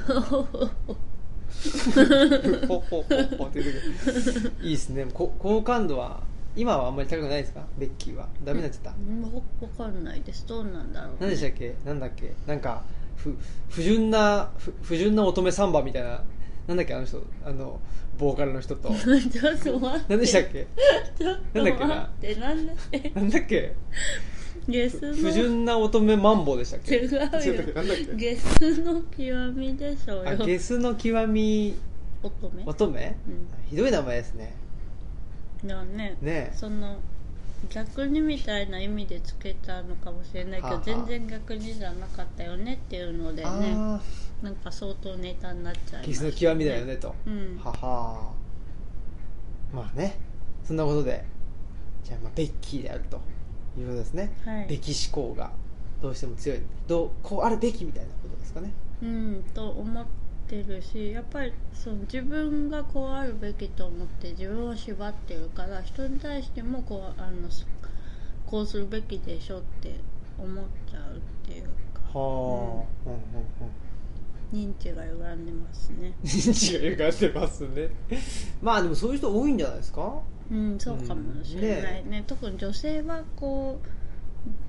いいですね。こ好感度は今はあんまり高くないですか？ベッキーは。ダメになっちゃった、うんわわかんないです。どうなんだろう、ね、何でしたっけ？なんだっけ？なんか不不純な不不純な乙女サンバみたいな。なんだっけ？あの人あのボーカルの人と。ちょっと待って。何でしたっけ？ちょっとなんだっけな？待ってなんだっけなんだっけ？ゲスの不純な乙女マンボウでしたっけ？違うよ。ゲスの極みでしょうあよゲスの極み。乙女？乙女、うん。ひどい名前ですねだねねえ。その逆にみたいな意味でつけたのかもしれないけど、全然逆にじゃなかったよねっていうのでねあなんか相当ネタになっちゃいまあゲスすの極みだよねと、うん。ははまあねそんなことでじゃあまあベッキーであるということですね、はい。べき思考がどうしても強いどうこうあるべきみたいなことですかね。うんと思ってるしやっぱりその自分がこうあるべきと思って自分を縛ってるから人に対してもこうあのこうするべきでしょって思っちゃうっていうかはあ、うん。うん。うん認知が歪んでますね。認知が歪んでますね。まあでもそういう人多いんじゃないですか？うんそうかもしれないね,、特に女性はこう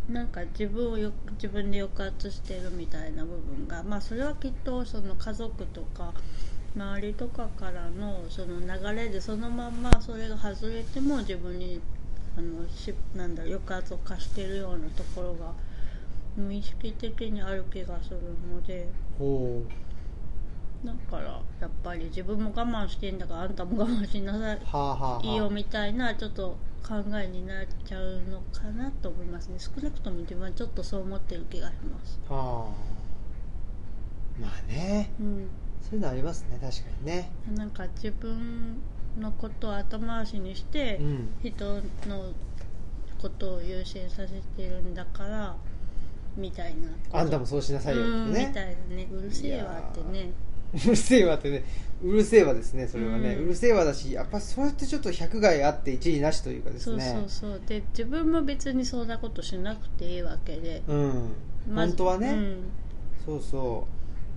なんか自分をよ自分で抑圧してるみたいな部分がまあそれはきっとその家族とか周りとかからのその流れでそのまんまそれが外れても自分にあのしなんだ抑圧を課してるようなところが無意識的にある気がするので。ほだからやっぱり自分も我慢してんだからあんたも我慢しなさい。うはあはあ、はあ、いいよみたいなちょっと考えになっちゃうのかなと思いますね。少なくとも自分はちょっとそう思ってる気がします。はあ。まあね。うん。そういうのありますね確かにね。なんか自分のことを後回しにして、うん。人のことを優先させてるんだからみたいなあんたもそうしなさいよってうんみねたいなね。うるせえわってねうるせえわってねうるせえわですねそれはね、ううんるせえわだしやっぱそれってちょっと百害あって一理なしというかですそうねそうそう。で自分も別にそんなことしなくていいわけで、うん。まず本当はね、うん。そうそ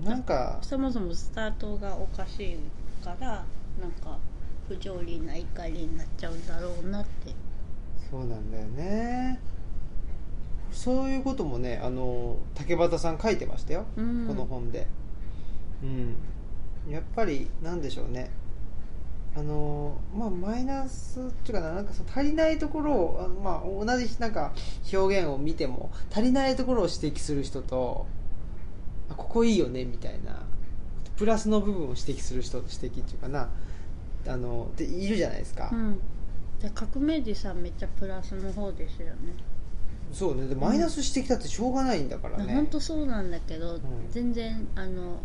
う。なんかそもそもスタートがおかしいからなんか不条理な怒りになっちゃうんだろうなって。そうなんだよね。そういうこともねあの竹俣さん書いてましたよ、うん。この本でうん。やっぱりなんでしょうね。あのまあマイナスっていうかななんかその足りないところをまあ、同じなんか表現を見ても足りないところを指摘する人とあここいいよねみたいな。プラスの部分を指摘する人指摘っていうかな。あのでいるじゃないですか、うん。で革命児さんめっちゃプラスの方ですよね。そうね。でマイナス指摘だってしょうがないんだからね、本当そうなんだけど、ん。全然あの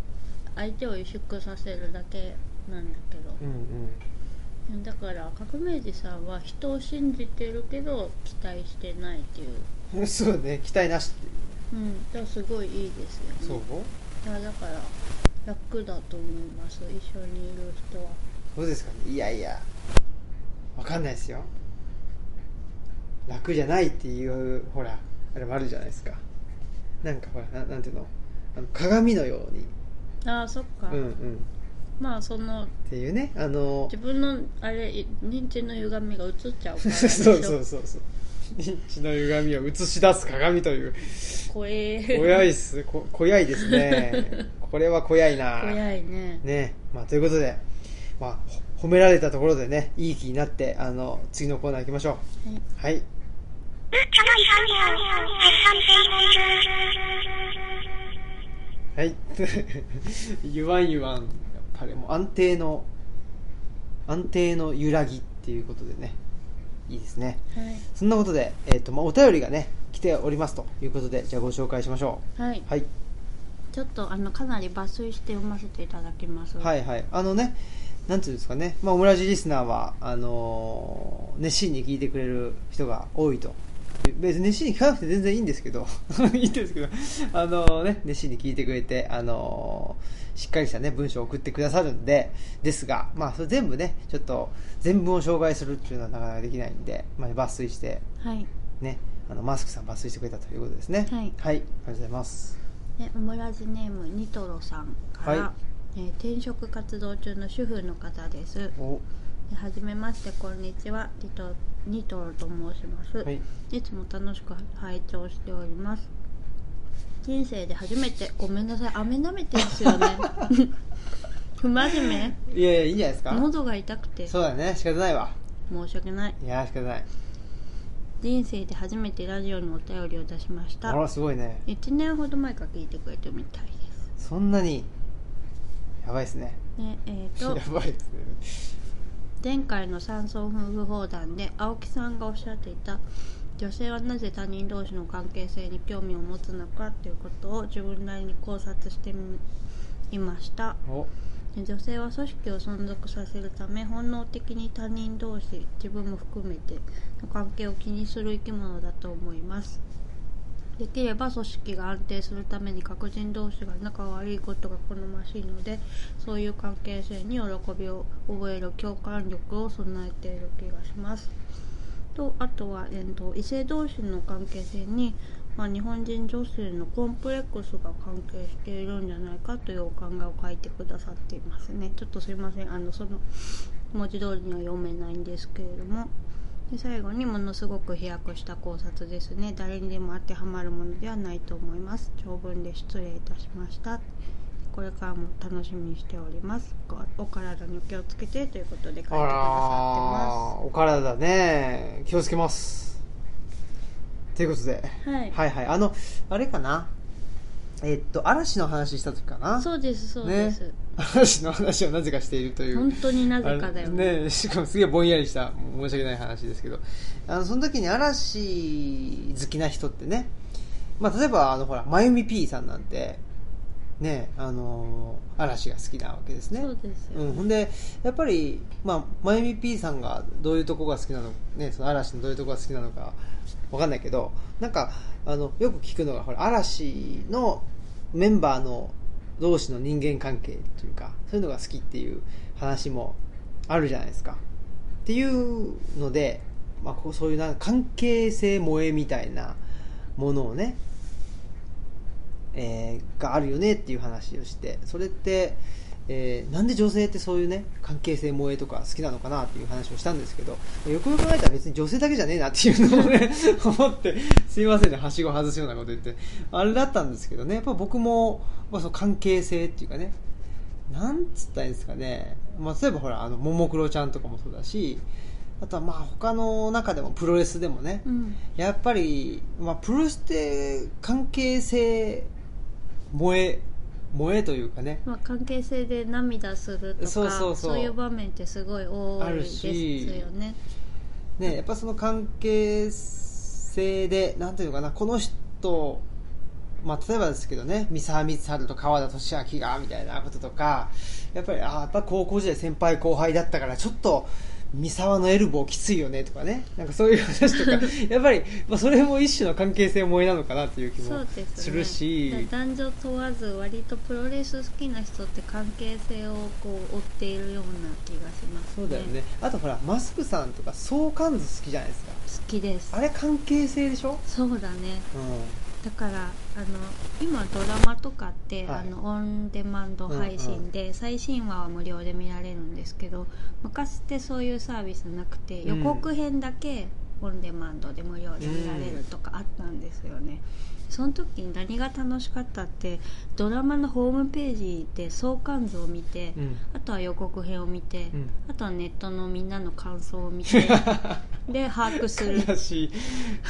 相手を萎縮させるだけなんだけど。う、んだから革命児さんは人を信じてるけど期待してないっていう。う んそうね期待なしっていう。うんだからすごいいいですよね。そう。いやだから楽だと思います。一緒にいる人は。そうですかね。いやいやわかんないですよ。楽じゃないっていうほらあれもあるじゃないですか。なんかほらななんていうの？あの鏡のようにああそっか、うんうん。まあそのっていうねあの自分のあれ認知の歪みが映っちゃうから そうそうそうそう。認知の歪みを映し出す鏡という。怖え。小やいっす。こ小やいですね。これは小やいな。怖いね。ね。まあ、ということで、まあ、ほ褒められたところでねいい気になってあの次のコーナー行きましょう。はい。はいはい。言わん言わん。やっぱりもう安定の安定の揺らぎっていうことでね。いいですね。はい。そんなことで、えーとまあ、お便りがね来ておりますということでじゃあご紹介しましょはい、うはい。ちょっとあのかなり抜粋して読ませていただきます。はいはい。あのねなんていうんですかね、まあ、オムラジリスナーはあのー熱心に聞いてくれる人が多いと別に熱心に聞かなくて全然いいんですけど いいんですけどあのーね熱心に聞いてくれてあのーしっかりしたね文章を送ってくださるんでですがまあそれ全部ねちょっと全文を紹介するっていうのはなかなかできないんで、まあ、抜粋してはい。ねあのマスクさん抜粋してくれたということですね。はい。ありがとうございます。でオムラジネームニトロさんから、はえー転職活動中の主婦の方です。お。ではじめましてこんにちは。ニトニトロと申します、はい。いつも楽しく拝聴しております。人生で初めてごめんなさい。飴舐めてですよね。不真面いやいやいいんじゃないですか。目喉が痛くて。そうだね。仕方ないわ。申し訳ない。いや仕方ない。人生で初めてラジオにお便りを出しましあたらすごいね。1年ほど前から聞いてくれてるみたいです。そんなにやばいですね。でえー、やとばいですね前回の山村夫婦砲弾で青木さんがおっしゃっていた女性はなぜ他人同士の関係性に興味を持つのかということを自分なりに考察してみました。女性は組織を存続させるため本能的に他人同士自分も含めての関係を気にする生き物だと思いますできれば組織が安定するために各人同士が仲が悪いことが好ましいのでそういう関係性に喜びを覚える共感力を備えている気がします。とあとは、えー、と異性同士の関係性に、まあ、日本人女性のコンプレックスが関係しているんじゃないかというお考えを書いてくださっていますね。ちょっとすいません。あのその文字通りには読めないんですけれども。で最後にものすごく飛躍した考察ですね。誰にでも当てはまるものではないと思います。長文で失礼いたしました。これからも楽しみにしております。おお体にお気をつけて。ということで書いてくださってまお体ね。気をつけます。ということで、すはい、はいはい。あのあれかなえっと嵐の話した時かな？そうですそうです、ね。嵐の話をなぜかしているという。本当になぜかだよ。ねしかもすげえぼんやりした申し訳ない話ですけど。あのその時に嵐好きな人ってね、まあ、例えばあのほらまゆみ P さんなんてねあの嵐が好きなわけですね。そうですよ、うん、ほんでやっぱり、まあ、まゆみ P さんがどういうとこが好きなのねその嵐のどういうとこが好きなのかわかんないけどなんかあのよく聞くのがほら嵐のメンバーの同士の人間関係というかそういうのが好きっていう話もあるじゃないですか。っていうので、まあ、こうそういうな関係性萌えみたいなものをね、えーがあるよねっていう話をしてそれって、えーなんで女性ってそういうね関係性萌えとか好きなのかなっていう話をしたんですけどよくよく考えたら別に女性だけじゃねえなっていうのをね 思ってすいませんねはしご外すようなこと言ってあれだったんですけどねやっぱ僕も、まあ、その関係性っていうかねなんつったらいいんですかね、まあ、例えばほらあのももクロちゃんとかもそうだしあとはまあ他の中でもプロレスでもね、うん。やっぱり、まあ、プロレスって関係性萌え萌えというかね。まあ、関係性で涙するとかそうそうそう。いう場面ってすごい多いですしよね。ね、やっぱその関係性で、なんていうのかな、この人、まあ、例えばですけどね、三沢光晴と川田俊明が、みたいなこととか、やっぱり、ああ、やっぱ高校時代先輩後輩だったから、ちょっと、三沢のエルボーきついよねとかね、なんかそういう話とか、やっぱり、まあ、それも一種の関係性萌えなのかなっていう気もするし、だ男女問わず割とプロレス好きな人って関係性をこう追っているような気がしますね。そうだよね。あとほら、マスクさんとか相関図好きじゃないですか。好きです。あれ関係性でしょ？そうだね。うだからあの今ドラマとかって、はい。あのオンデマンド配信で、最新話は無料で見られるんですけど昔ってそういうサービスなくて予告編だけオンデマンドで無料で見られるとかあったんですよね、その時に何が楽しかったってドラマのホームページで相関図を見て、ん。うん。あとは予告編を見て、うんあとはネットのみんなの感想を見て で把握する悲しい。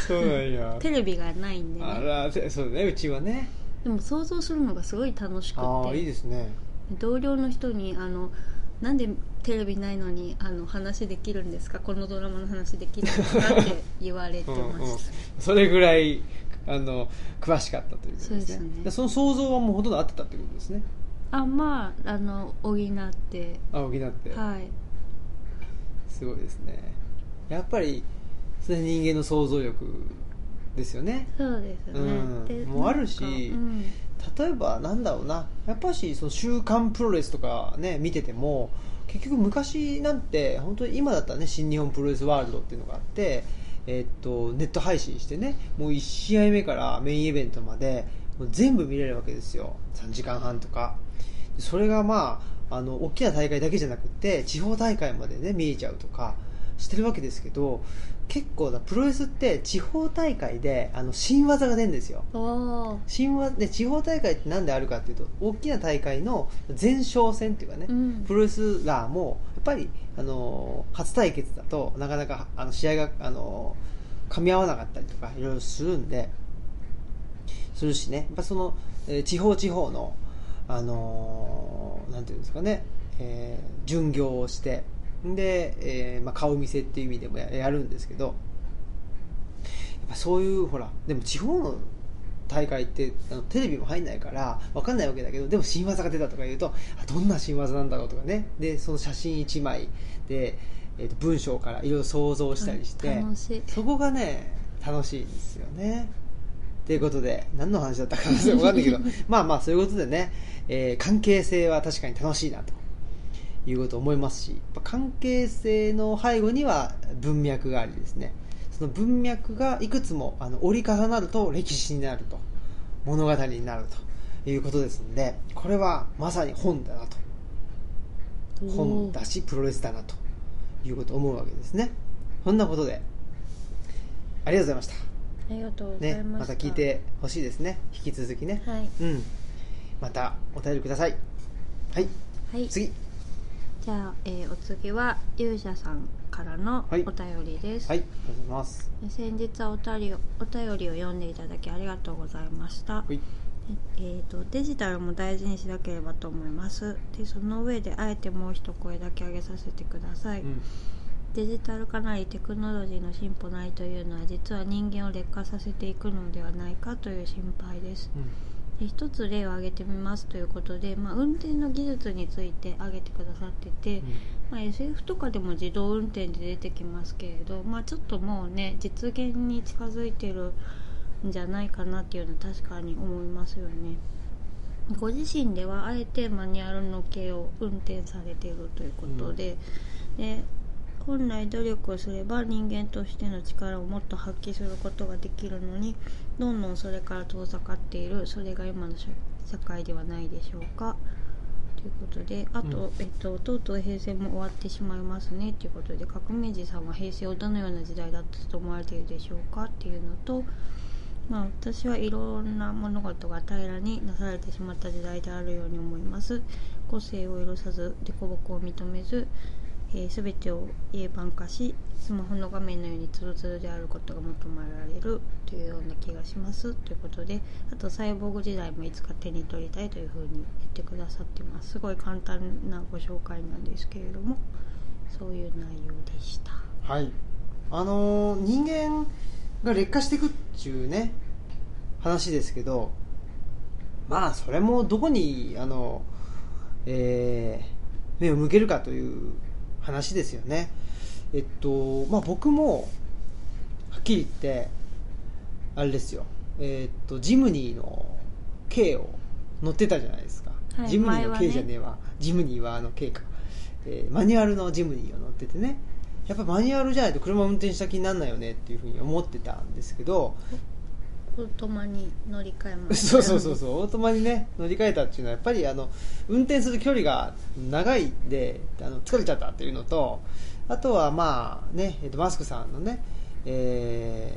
そうなんや。テレビがないんでねあら、てそうだね、うちはね。でも想像するのがすごい楽しくああ、いいてですね。同僚の人にあのなんでテレビないのにあの話できるんですか？このドラマの話できるんですか？って言われてうんうんそれぐらい、あの、詳しかったということですね。そうですねその想像はもうほとんど合ってたってことですね。あまああの補ってあ、補って。はいすごいですね。やっぱり、それ人間の想像力ですよね。そうですね、うんでもうあるしうん例えばなんだろうなやっぱしその週刊プロレスとかね見てても結局昔なんて本当に今だったらね新日本プロレスワールドっていうのがあってえっとネット配信してねもう1試合目からメインイベントまでもう全部見れるわけですよ。3時間半とか。それがまああの大きな大会だけじゃなくて地方大会までね見えちゃうとかしてるわけですけど結構なプロレスって地方大会であの新技が出るんですよ。新和で地方大会って何であるかっていうと大きな大会の前哨戦っていうかね、うん。プロレスラーもやっぱりあの初対決だとなかなかあの試合があの噛み合わなかったりとかいろいろするんでするしね。やっぱその、えー地方地方のあのなんていうんですかね、えー巡業をしてで、えーまあ、顔見せっていう意味でもややるんですけどやっぱそういうほらでも地方の大会ってあのテレビも入んないから分かんないわけだけどでも新技が出たとか言うとあどんな新技なんだろうとかね。でその写真1枚で、えーと文章からいろいろ想像したりして楽しい。そこがね楽しいんですよね。ということで何の話だったかな分かんないけど まあまあそういうことでね、えー関係性は確かに楽しいなということを思いますし関係性の背後には文脈がありですね。その文脈がいくつもあの折り重なると歴史になると物語になるということですのでこれはまさに本だなと。本だしプロレスだなということを思うわけですね。そんなことでありがとうございました。ありがとうございね、ました。また聞いてほしいですね。引き続きね。はい。うん。またお便りください。はい。はい。次じゃあ、えーお次は勇者さんからのおはい。便りです、はいありがとうございます。先日はお便りをお便りを読んでいただきありがとうございました、はい。えー、とデジタルも大事にしなければと思います。でその上であえてもう一声だけ上げさせてください、うん。デジタル化なりテクノロジーの進歩なりというのは実は人間を劣化させていくのではないかという心配です。で一つ例を挙げてみますということで、まあ、運転の技術について挙げてくださってて、まあ、SF とかでも自動運転で出てきますけれど、まあ、ちょっともうね実現に近づいてるんじゃないかなっていうのは確かに思いますよね。ご自身ではあえてマニュアルの系を運転されているということで,、で本来努力をすれば人間としての力をもっと発揮することができるのにどんどんそれから遠ざかっているそれが今の社社会ではないでしょうか。ということであと、うん。えっと、とうとう平成も終わってしまいますね。ということで革命児さんは平成をどのような時代だったと思われているでしょうかっていうのとまあ、私はいろんな物事が平らになされてしまった時代であるように思います。個性を許さず凸凹を認めず、えー、全てを英版化しスマホの画面のようにツルツルであることが求められるというような気がしますということであとサイボーグ時代もいつか手に取りたいというふうに言ってくださってます。すごい簡単なご紹介なんですけれどもそういう内容でした。はい。あのー人間が劣化していくっていうね話ですけどまあそれもどこにあの、えー目を向けるかという話ですよね。えっとまあ僕もはっきり言ってあれですよ。えっとジムニーの K を乗ってたじゃないですか、はいジムニーの K じゃねえわ、ジムニーはあの K か、えーマニュアルのジムニーを乗っててね。やっぱマニュアルじゃないと車運転した気にならないよねっていうふうに思ってたんですけどオートマに乗り換えましたそうそうそうそう。オートマにね乗り換えたっていうのはやっぱりあの運転する距離が長いんであの疲れちゃったっていうのとあとはまあね、えっとマスクさんのね、え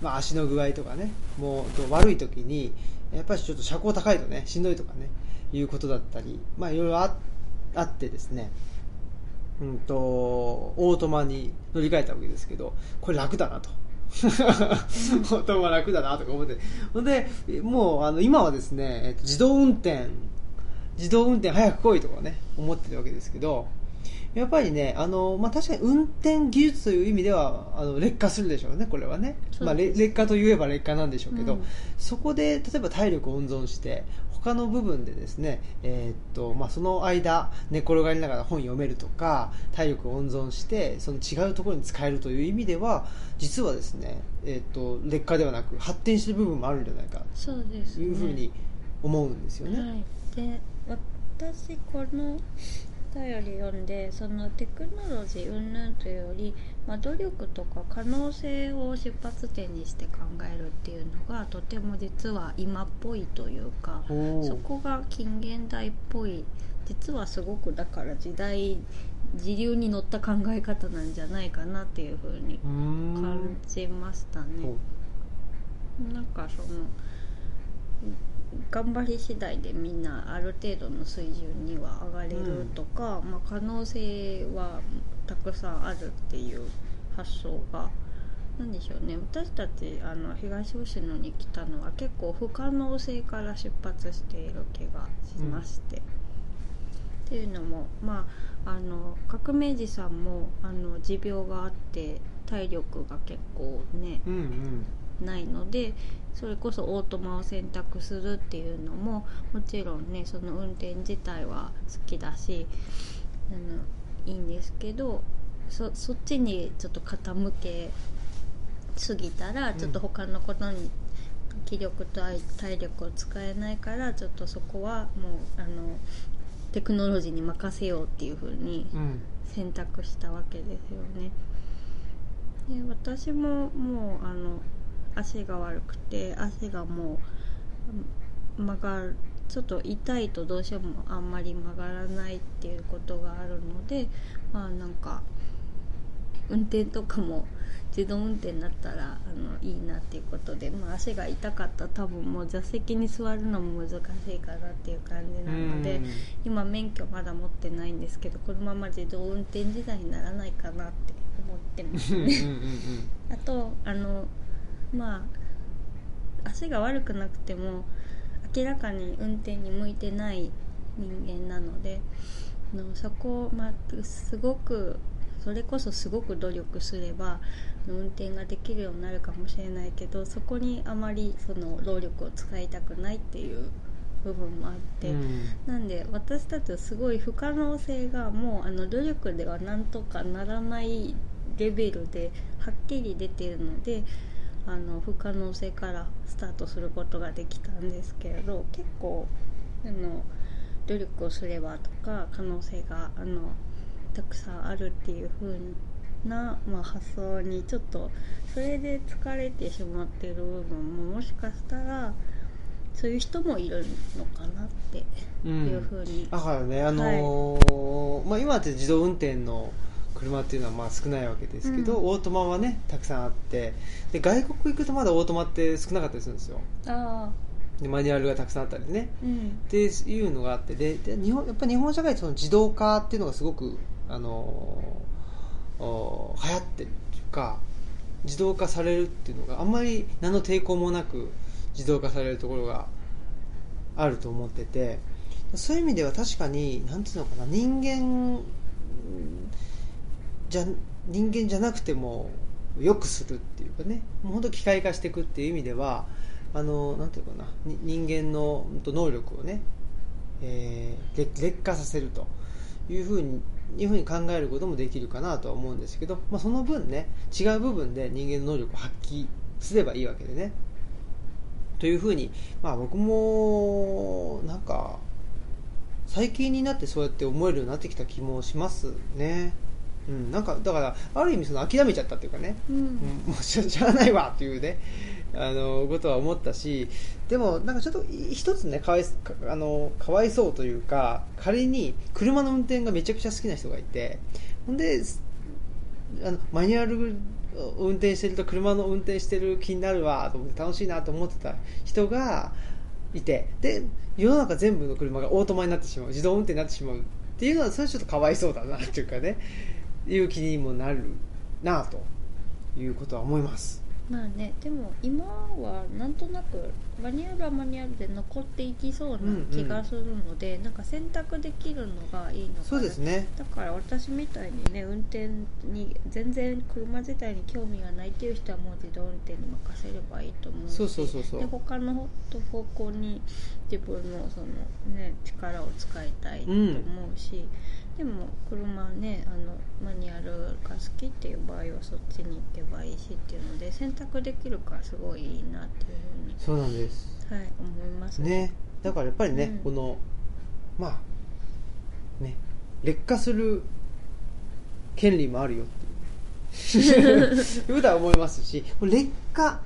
ーまあ、足の具合とかねもうと悪い時にやっぱりちょっと車高高いとねしんどいとかねいうことだったりまあいろいろああってですねうんとオートマに乗り換えたわけですけどこれ楽だなと。オートマ楽だなとか思って。ほんでもうあの今はですね、えっと自動運転自動運転早く来いとかね思ってるわけですけどやっぱりねあの、まあ、確かに運転技術という意味ではあの劣化するでしょうねこれはね、まあ、劣化といえば劣化なんでしょうけど、うん。そこで例えば体力を温存して他の部分でですね、えーっとまあ、その間寝転がりながら本読めるとか体力を温存してその違うところに使えるという意味では実はですね、えーっと劣化ではなく発展している部分もあるんじゃないかというふうに思うんですよね。はい、で私この便り読んでそのテクノロジー云々というより、まあ、努力とか可能性を出発点にして考えるっていうのがとても実は今っぽいというかそこが近現代っぽい実はすごくだから時代時流に乗った考え方なんじゃないかなっていうふうに感じましたね。なんかその頑張り次第でみんなある程度の水準には上がれるとか、まあ、可能性はたくさんあるっていう発想がなんでしょうね私たちあの東吉野に来たのは結構不可能性から出発している気がしまして。っていうのも、まあ、あの革命児さんもあの持病があって体力が結構ねうんうんないのでそれこそオートマを選択するっていうのももちろんねその運転自体は好きだしあのいいんですけどそそっちにちょっと傾けすぎたらちょっと他のことに気力と体体力を使えないからちょっとそこはもうあのテクノロジーに任せようっていう風にうん。選択したわけですよね。で私ももうあの足が悪くて足がもう曲がるちょっと痛いとどうしてもあんまり曲がらないっていうことがあるのでまあなんか運転とかも自動運転になったらあのいいなっていうことで、まあ、足が痛かったら多分もう座席に座るのも難しいかなっていう感じなのでうん今免許まだ持ってないんですけどこのまま自動運転時代にならないかなって思ってます ね。あとあのまあ足が悪くなくても明らかに運転に向いてない人間なのであのそこを、まあ、すごくそれこそすごく努力すれば運転ができるようになるかもしれないけどそこにあまりその労力を使いたくないっていう部分もあって。うんなんで私たちはすごい不可能性がもうあの努力ではなんとかならないレベルではっきり出ているのであの不可能性からスタートすることができたんですけれど結構あの努力をすればとか可能性があのたくさんあるっていう風な、まあ、発想にちょっとそれで疲れてしまっている部分ももしかしたらそういう人もいるのかなっていう風に、だからね、あのーまあ、今って自動運転の車っていうのはまあ少ないわけですけど、うん。オートマはねたくさんあってで外国行くとまだオートマって少なかったりするんですよ。でマニュアルがたくさんあったりね。うん。っていうのがあってでで日本やっぱり日本社会その自動化っていうのがすごく、あのーお流行ってるっていうか自動化されるっていうのがあんまり何の抵抗もなく自動化されるところがあると思っててそういう意味では確かに何ていうのかな人間じゃ人間じゃなくても良くするっていうかね。もう本当機械化していくっていう意味ではあのなんていうかな。人間の能力をね、えー劣劣化させると。いうふうにいうふうに考えることもできるかなとは思うんですけど、まあ、その分ね違う部分で人間の能力を発揮すればいいわけでね。というふうに、まあ、僕もなんか最近になってそうやって思えるようになってきた気もしますね、うん、なんかだからある意味その諦めちゃったっていうかね、うん。うんもうしゃしゃあないわっていうねあのことは思ったしでもなんかちょっとい一つねかわいかあのかわいそうというか仮に車の運転がめちゃくちゃ好きな人がいてほんですあのマニュアルを運転してると車の運転してる気になるわと思って楽しいなと思ってた人がいてで世の中全部の車がオートマになってしまう自動運転になってしまうっていうのはそれはちょっとかわいそうだなっていうかねいう気にもなるなということは思います。まあねでも今はなんとなくマニュアルはマニュアルで残っていきそうな気がするので、なんか選択できるのがいいのかな。そうですね。だから私みたいにね運転に全然車自体に興味がないっていう人はもう自動運転に任せればいいと思うしそうそうそうそう。で他の方向に自分のその、ね、力を使いたいと思うし、でも車ねあのマニュアルが好きっていう場合はそっちに行けばいいしっていうので選択できるからすごいいいなっていうふうに、そうなんです。はい、思います。ねだからやっぱりね、うん。このまあね劣化する権利もあるよっていう。いう思いますし劣化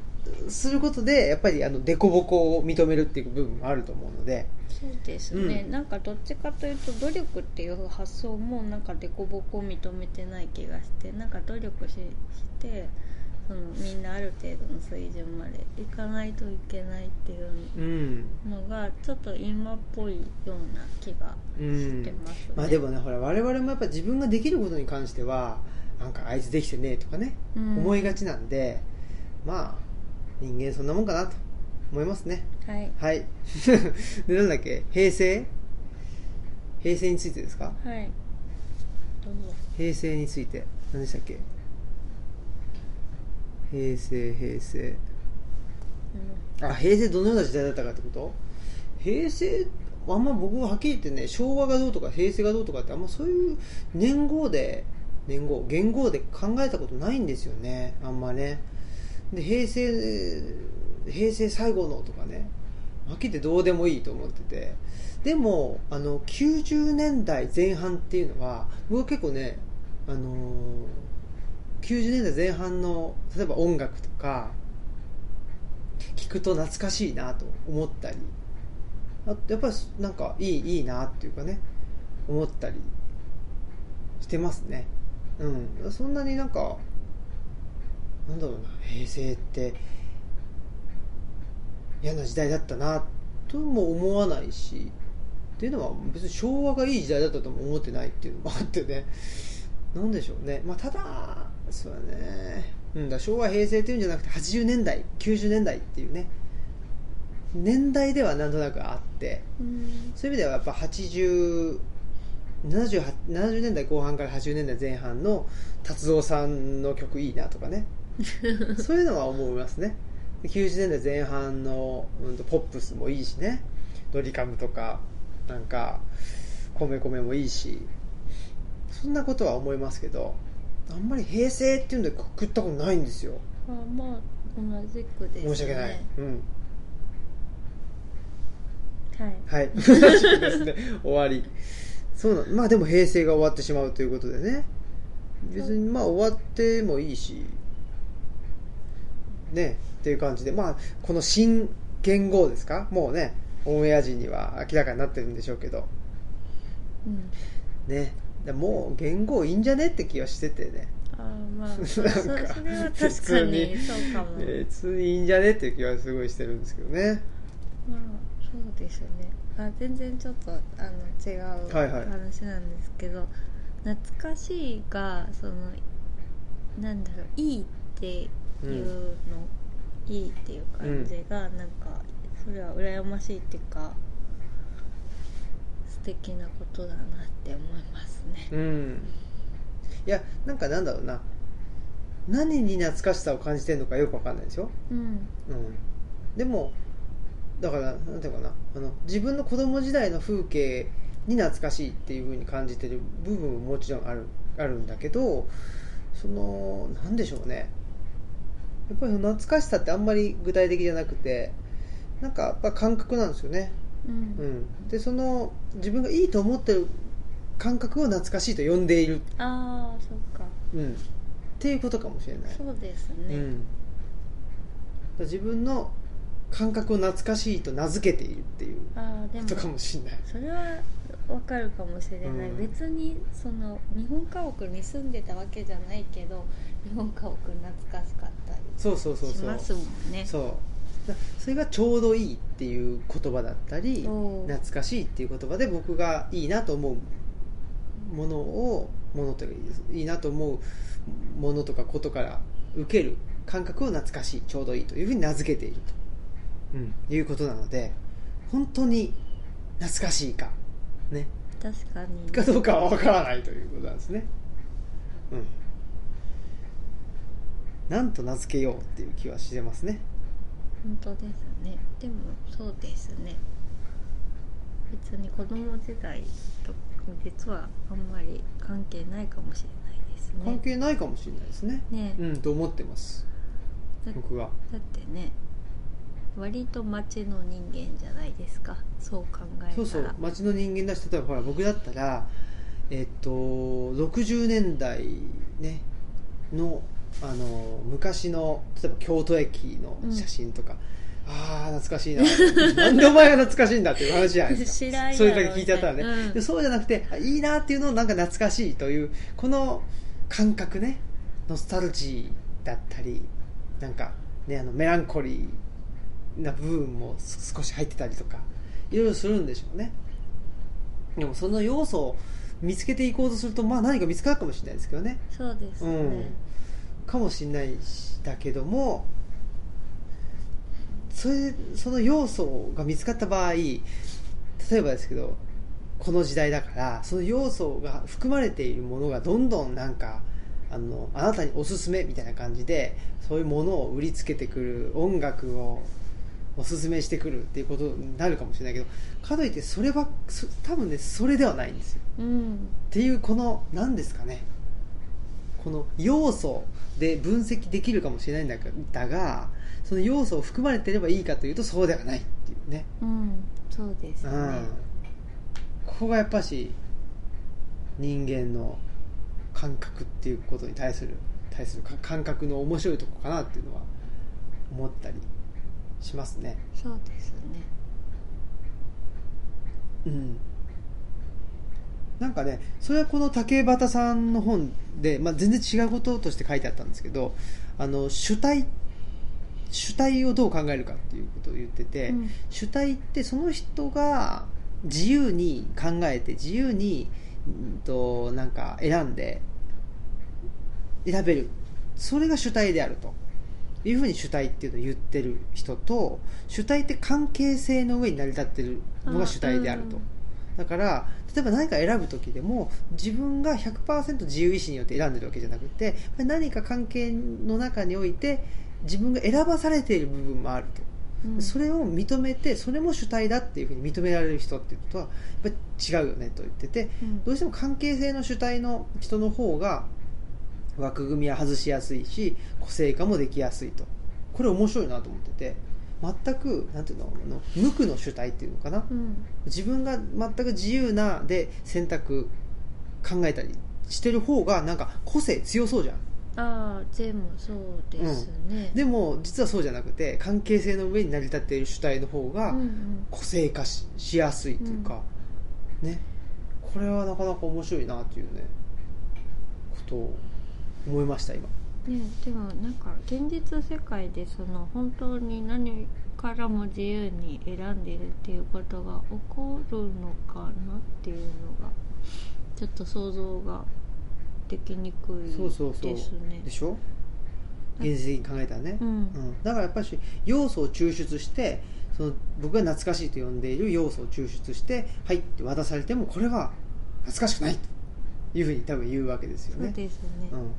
することでやっぱりあの凸凹を認めるっていう部分もあると思うので。そうですね、うん。なんかどっちかというと努力っていう発想もなんか凸凹を認めてない気がしてなんか努力ししてそのみんなある程度の水準までいかないといけないっていううん。のがちょっと今っぽいような気がうんしてますね、まあでもねほら我々もやっぱ自分ができることに関してはなんかあいつできてねえとかね、うん。思いがちなんでまあ人間そんなもんかなと思いますね。はい。はい。でなんだっけ？平成？平成についてですか？はい。どうぞ。平成について。何でしたっけ？平成平成。あ平成どのような時代だったかってこと？平成あんま僕ははっきり言ってね昭和がどうとか平成がどうとかってあんまそういう年号で年号元号で考えたことないんですよね。あんまねで平成平成最後のとかねはっきり言ってどうでもいいと思ってて。でもあの90年代前半っていうのは僕は結構ねあのー90年代前半の例えば音楽とか聞くと懐かしいなと思ったりあやっぱりなんかいいいいなっていうかね思ったりしてますね。うん。そんなになんかなんだろうな平成って嫌な時代だったなとも思わないしっていうのは別に昭和がいい時代だったとも思ってないっていうのもあってね。なんでしょうね。まあただそうだね。うんだ昭和平成っていうんじゃなくて80年代90年代っていうね。年代ではなんとなくあって。うん。そういう意味ではやっぱ80 70 70年代後半から80年代前半の達郎さんの曲いいなとかね そういうのは思いますね。で90年代前半の、うんと、ポップスもいいしね。ドリカムとかなんか米米もいいし。そんなことは思いますけどあんまり平成っていうんでくくったことないんですよ。あまあ同じくですね。申し訳ない、うん。はい。はい。ですね終わり。そうなまあでも平成が終わってしまうということでね。別にまあ終わってもいいしねっていう感じでまあこの新元号ですか？もうねオンエア時には明らかになってるんでしょうけど。うん。ね。でもう元号いいんじゃねって気はしててね。あーまあ なんそれかは確かににそうかも、別にいいんじゃねっていう気はすごいしてるんですけどね。まあそうですね。あ全然ちょっとあの違うはいはい。話なんですけど、懐かしいがそのなんだろういいっていうの、いいっていう感じが、なんかそれは羨ましいっていうか素敵なことだなって思いますね。うん。いやなんかなんだろうな。何に懐かしさを感じてるのかよくわかんないですよ、うん。うん、でもだからなんていうかな。あの自分の子供時代の風景に懐かしいっていう風に感じてる部分ももちろんあるあるんだけどそのなんでしょうね。やっぱり懐かしさってあんまり具体的じゃなくてなんかやっぱ感覚なんですよね、うん。うん、でその自分がいいと思ってる感覚を懐かしいと呼んでいる、ああそっか。うん、っていうことかもしれない。そうですね、うん、自分の感覚を懐かしいと名付けているっていうことかもしれない。それはわかるかもしれない、うん。別にその日本家屋に住んでたわけじゃないけど日本家屋懐かしかったりそうそうそうそう。しますもんね。そう。だそれがちょうどいいっていう言葉だったり懐かしいっていう言葉で僕がいいなと思うものをものというかいいなと思うものとかことから受ける感覚を懐かしいちょうどいいというふうに名付けていると、うん、いうことなので本当に懐かしいか。ね。確かに。かどうかは分からないということなんですね。うん。なんと名付けようっていう気はしてますね。本当ですね。でもそうですね。別に子供時代と実はあんまり関係ないかもしれないですね。関係ないかもしれないですね。ね。うんと思ってます。だ僕は。だってね割と町の人間じゃないですか。そう考えたら。そうそう町の人間だし例えばほら僕だったらえっと60年代ねのあの昔の例えば京都駅の写真とか、ああ懐かしいな。なんでお前が懐かしいんだっていう話じゃないですか。それだけ聞いちゃったらね、うん。でそうじゃなくてあいいなっていうのをなんか懐かしいというこの感覚ね。ノスタルジーだったりなんかねあのメランコリーな部分もす少し入ってたりとかいろいろするんでしょうね。でもその要素を見つけていこうとするとまあ何か見つかるかもしれないですけどね。そうですね、うん。かもしれないしだけどもそれその要素が見つかった場合例えばですけどこの時代だからその要素が含まれているものがどんどんなんかあのあなたにおすすめみたいな感じでそういうものを売りつけてくる音楽をおすすめしてくるっていうことになるかもしれないけどかといってそれはそ多分ねそれではないんですよ。うん。っていうこの何ですかね。この要素で分析できるかもしれないんだがだがその要素を含まれてればいいかというとそうではないっていうね、うん。そうですね、うん、ここがやっぱし人間の感覚っていうことに対する対するか感覚の面白いとこかなっていうのは思ったりしますね。そうですね。うん。なんかねそれはこの竹端さんの本で、まあ、全然違うこととして書いてあったんですけどあの主体主体をどう考えるかっていうことを言ってて、うん。主体ってその人が自由に考えて自由にうんとなんか選んで選べる。それが主体であるというふうに主体っていうのを言ってる人と主体って関係性の上に成り立ってるのが主体であると。うん。だから例えば何か選ぶ時でも自分が100%自由意志によって選んでるわけじゃなくて何か関係の中において自分が選ばされている部分もあると。うん。それを認めてそれも主体だっていうふうに認められる人っていうことはやっぱり違うよねと言っててうん。どうしても関係性の主体の人の方が枠組みは外しやすいし個性化もできやすいと。これ面白いなと思ってて全くなんていうのあの無垢の主体っていうのかな、うん。自分が全く自由なで選択考えたりしてる方がなんか個性強そうじゃん。ああ全部そうですね、でも実はそうじゃなくて関係性の上に成り立っている主体の方がうんうん。個性化ししやすいというか、ね。これはなかなか面白いなっていうねことを思いました今。ね、でもなんか現実世界でその本当に何からも自由に選んでいるっていうことが起こるのかなっていうのがちょっと想像ができにくいそうそうそう。ですねでしょ？現実的に考えたらね、うん。うん。だからやっぱり要素を抽出してその僕が懐かしいと呼んでいる要素を抽出してはいって渡されてもこれは懐かしくないというふうに多分言うわけですよね。そうですね、うん、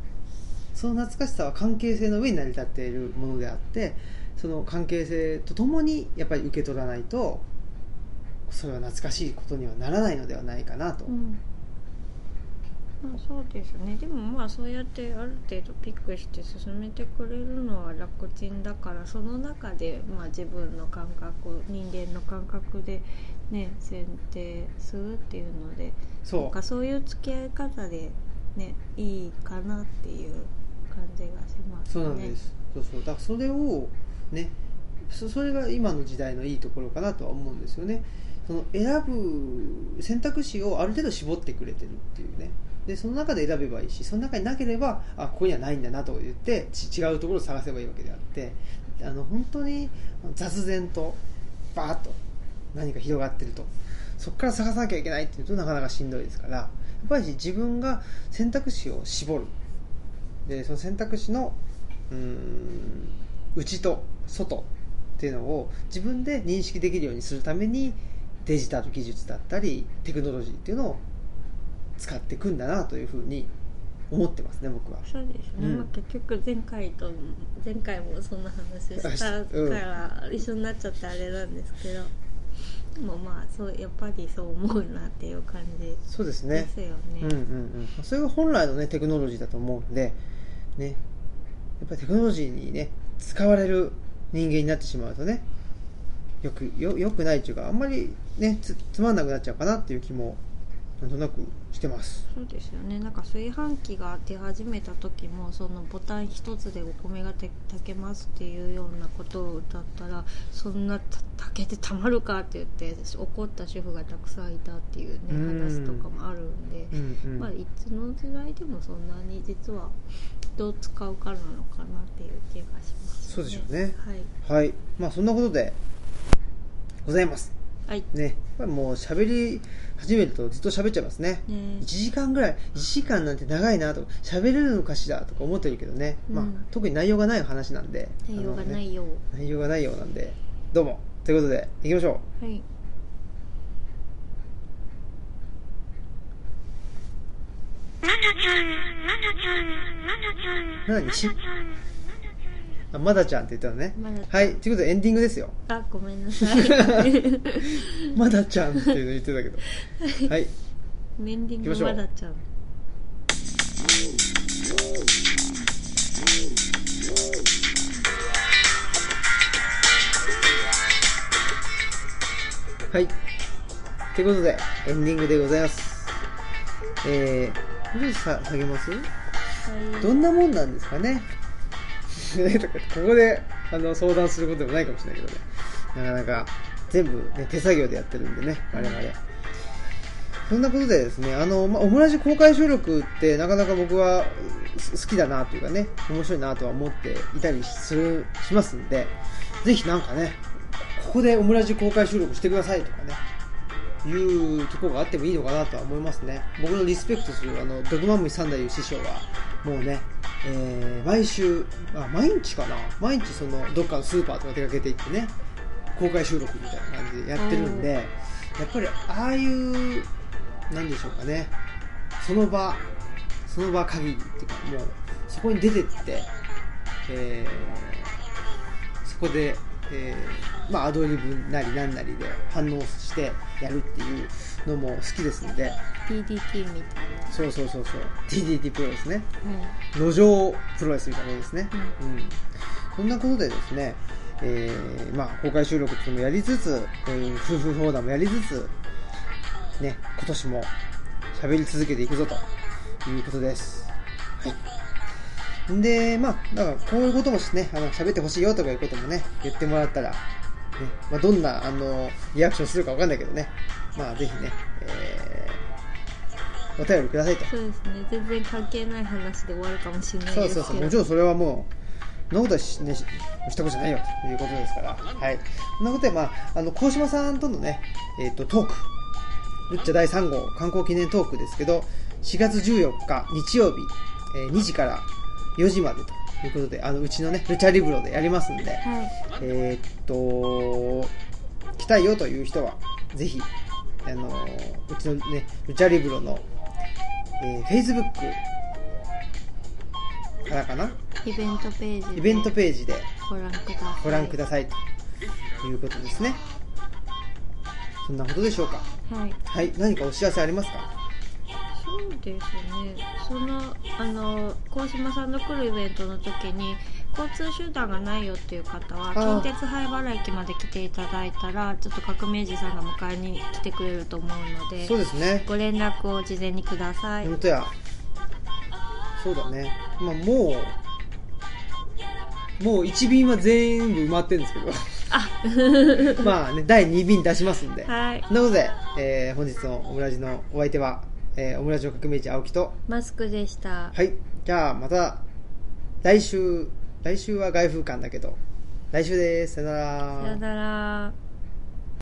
その懐かしさは関係性の上に成り立っているものであってその関係性とともにやっぱり受け取らないとそれは懐かしいことにはならないのではないかなと、うん。まあ、そうですね。でもまあそうやってある程度ピックして進めてくれるのは楽ちんだからその中でまあ自分の感覚人間の感覚でね選定するっていうのでそう。かそういう付き合い方でねいいかなっていう感じがしますね。そうなんです、そうそう。だからそれをねそれが今の時代のいいところかなとは思うんですよね。その選ぶ選択肢をある程度絞ってくれてるっていうね。でその中で選べばいいしその中になければあここにはないんだなと言って違うところを探せばいいわけであって。あの本当に雑然とバーッと何か広がってると。そこから探さなきゃいけないっていうとなかなかしんどいですから。やっぱり自分が選択肢を絞る。でその選択肢のうーん内と外っていうのを自分で認識できるようにするためにデジタル技術だったりテクノロジーっていうのを使っていくんだなというふうに思ってますね僕は。そうですね、うん。まあ、結局前回と前回もそんな話したから一緒になっちゃってあれなんですけど、でもまあそうやっぱりそう思うなっていう感じそうですね。ですよね。うんうんうん。それが本来のねテクノロジーだと思うんでね。やっぱりテクノロジーにね使われる人間になってしまうとねよくよよくないというかあんまりねつつまんなくなっちゃうかなっていう気もなんとなくしてます。そうですよね。なんか炊飯器が出始めた時もそのボタン一つでお米が炊けますっていうようなことを歌ったらそんなた炊けてたまるかって言って怒った主婦がたくさんいたっていうねうん。話とかもあるんで、うんうん、まあ、いつの時代でもそんなに実はどう使うかなのかなっていう気がします、そうでしょうね。はい、はい。まあそんなことでございますはい。ねやっぱりもう喋り始めるとずっと喋っちゃいますね。ね。1時間ぐらい1時間なんて長いなとか喋れるのかしらとか思ってるけどね、まあうん。特に内容がない話なんで。内容がないよう、内容がないようなんでどうも。ということでいきましょはい。まだちゃん、まだちゃん、まだちゃん、何？しまだちゃん、うあまだちゃんって言ったのね。まはいということでエンディングですよ。あごめんなさい。まだちゃんっていうの言ってたけど。はい。メンディング行きましょう。まだちゃん。はい。ということでエンディングでございます。えー、もうちょっとさ下げます？はい。どんなもんなんですかね？ねとかここであの相談することでもないかもしれないけどね。なかなか全部、ね、手作業でやってるんでね我々、そんなことでですねあの、まあ、オムラジ公開収録ってなかなか僕はす好きだなというかね面白いなとは思っていたりするしますんでぜひなんかねここでオムラジ公開収録してくださいとかねいうところがあってもいいのかなとは思いますね。僕のリスペクトするあのドグマムイサンダーいう師匠はもうね、えー毎週あ毎日かな？毎日そのどっかのスーパーとか出かけて行ってね公開収録みたいな感じでやってるんでやっぱりああいうなんでしょうかね。その場その場限りっていうかもうそこに出てって、えーそこで、えーまあ、アドリブなりなんなりで反応してやるっていうのも好きですので。PDT みたいな。そうそうそうそう。TDT プロですね。うん。路上プロレスみたいなですね、ううん。そんなことでですね、えーまあ、公開収録っていうのもやりつつ、えー夫婦放談もやりつつ、ね、今年も喋り続けていくぞということです。はい。で、まあ、だからこういうこともね、あの、喋ってほしいよとかいうこともね、言ってもらったら、ね、まあ、どんな、あの、リアクションするかわかんないけどね、まあ、ぜひね、えー、お便りくださいと。そうですね。全然関係ない話で終わるかもしれないですけど。そうそうそう、もちろんそれはもう、そんなことはし,、ね、ししたことじゃないよ。ということですから、はい。そんなことで、まあ、あの、鴻島さんとのね、えっ、と、トーク、ルッチャ第3号観光記念トークですけど、4月14日日曜日、えー2時から4時までということで、あの、うちのね、ルチャリブロでやりますんで、はい。えーっと、来たいよという人は、ぜひ、あのうちのね、ルチャリブロの、えー、Facebook からかな？イベントページでイベントページでご覧ください。ご覧くださいということですね。そんなことでしょうか？はい。はい、何かお知らせありますか？そうですねそのあの鴻島さんの来るイベントの時に交通手段がないよっていう方は近鉄灰原駅まで来ていただいたらちょっと革命児さんが迎えに来てくれると思うのでそうですね。ご連絡を事前にください本当や。そうだね。まあ、もう、もう1便は全部埋まってるんですけど。まあね、第2便出しますんで。はいなことで、えー本日のオムラジのお相手は、えーオムラジの革命児青木と、マスクでしたはい。じゃあまた、来週、来週は外風館だけど、来週です。さよなら。さよなら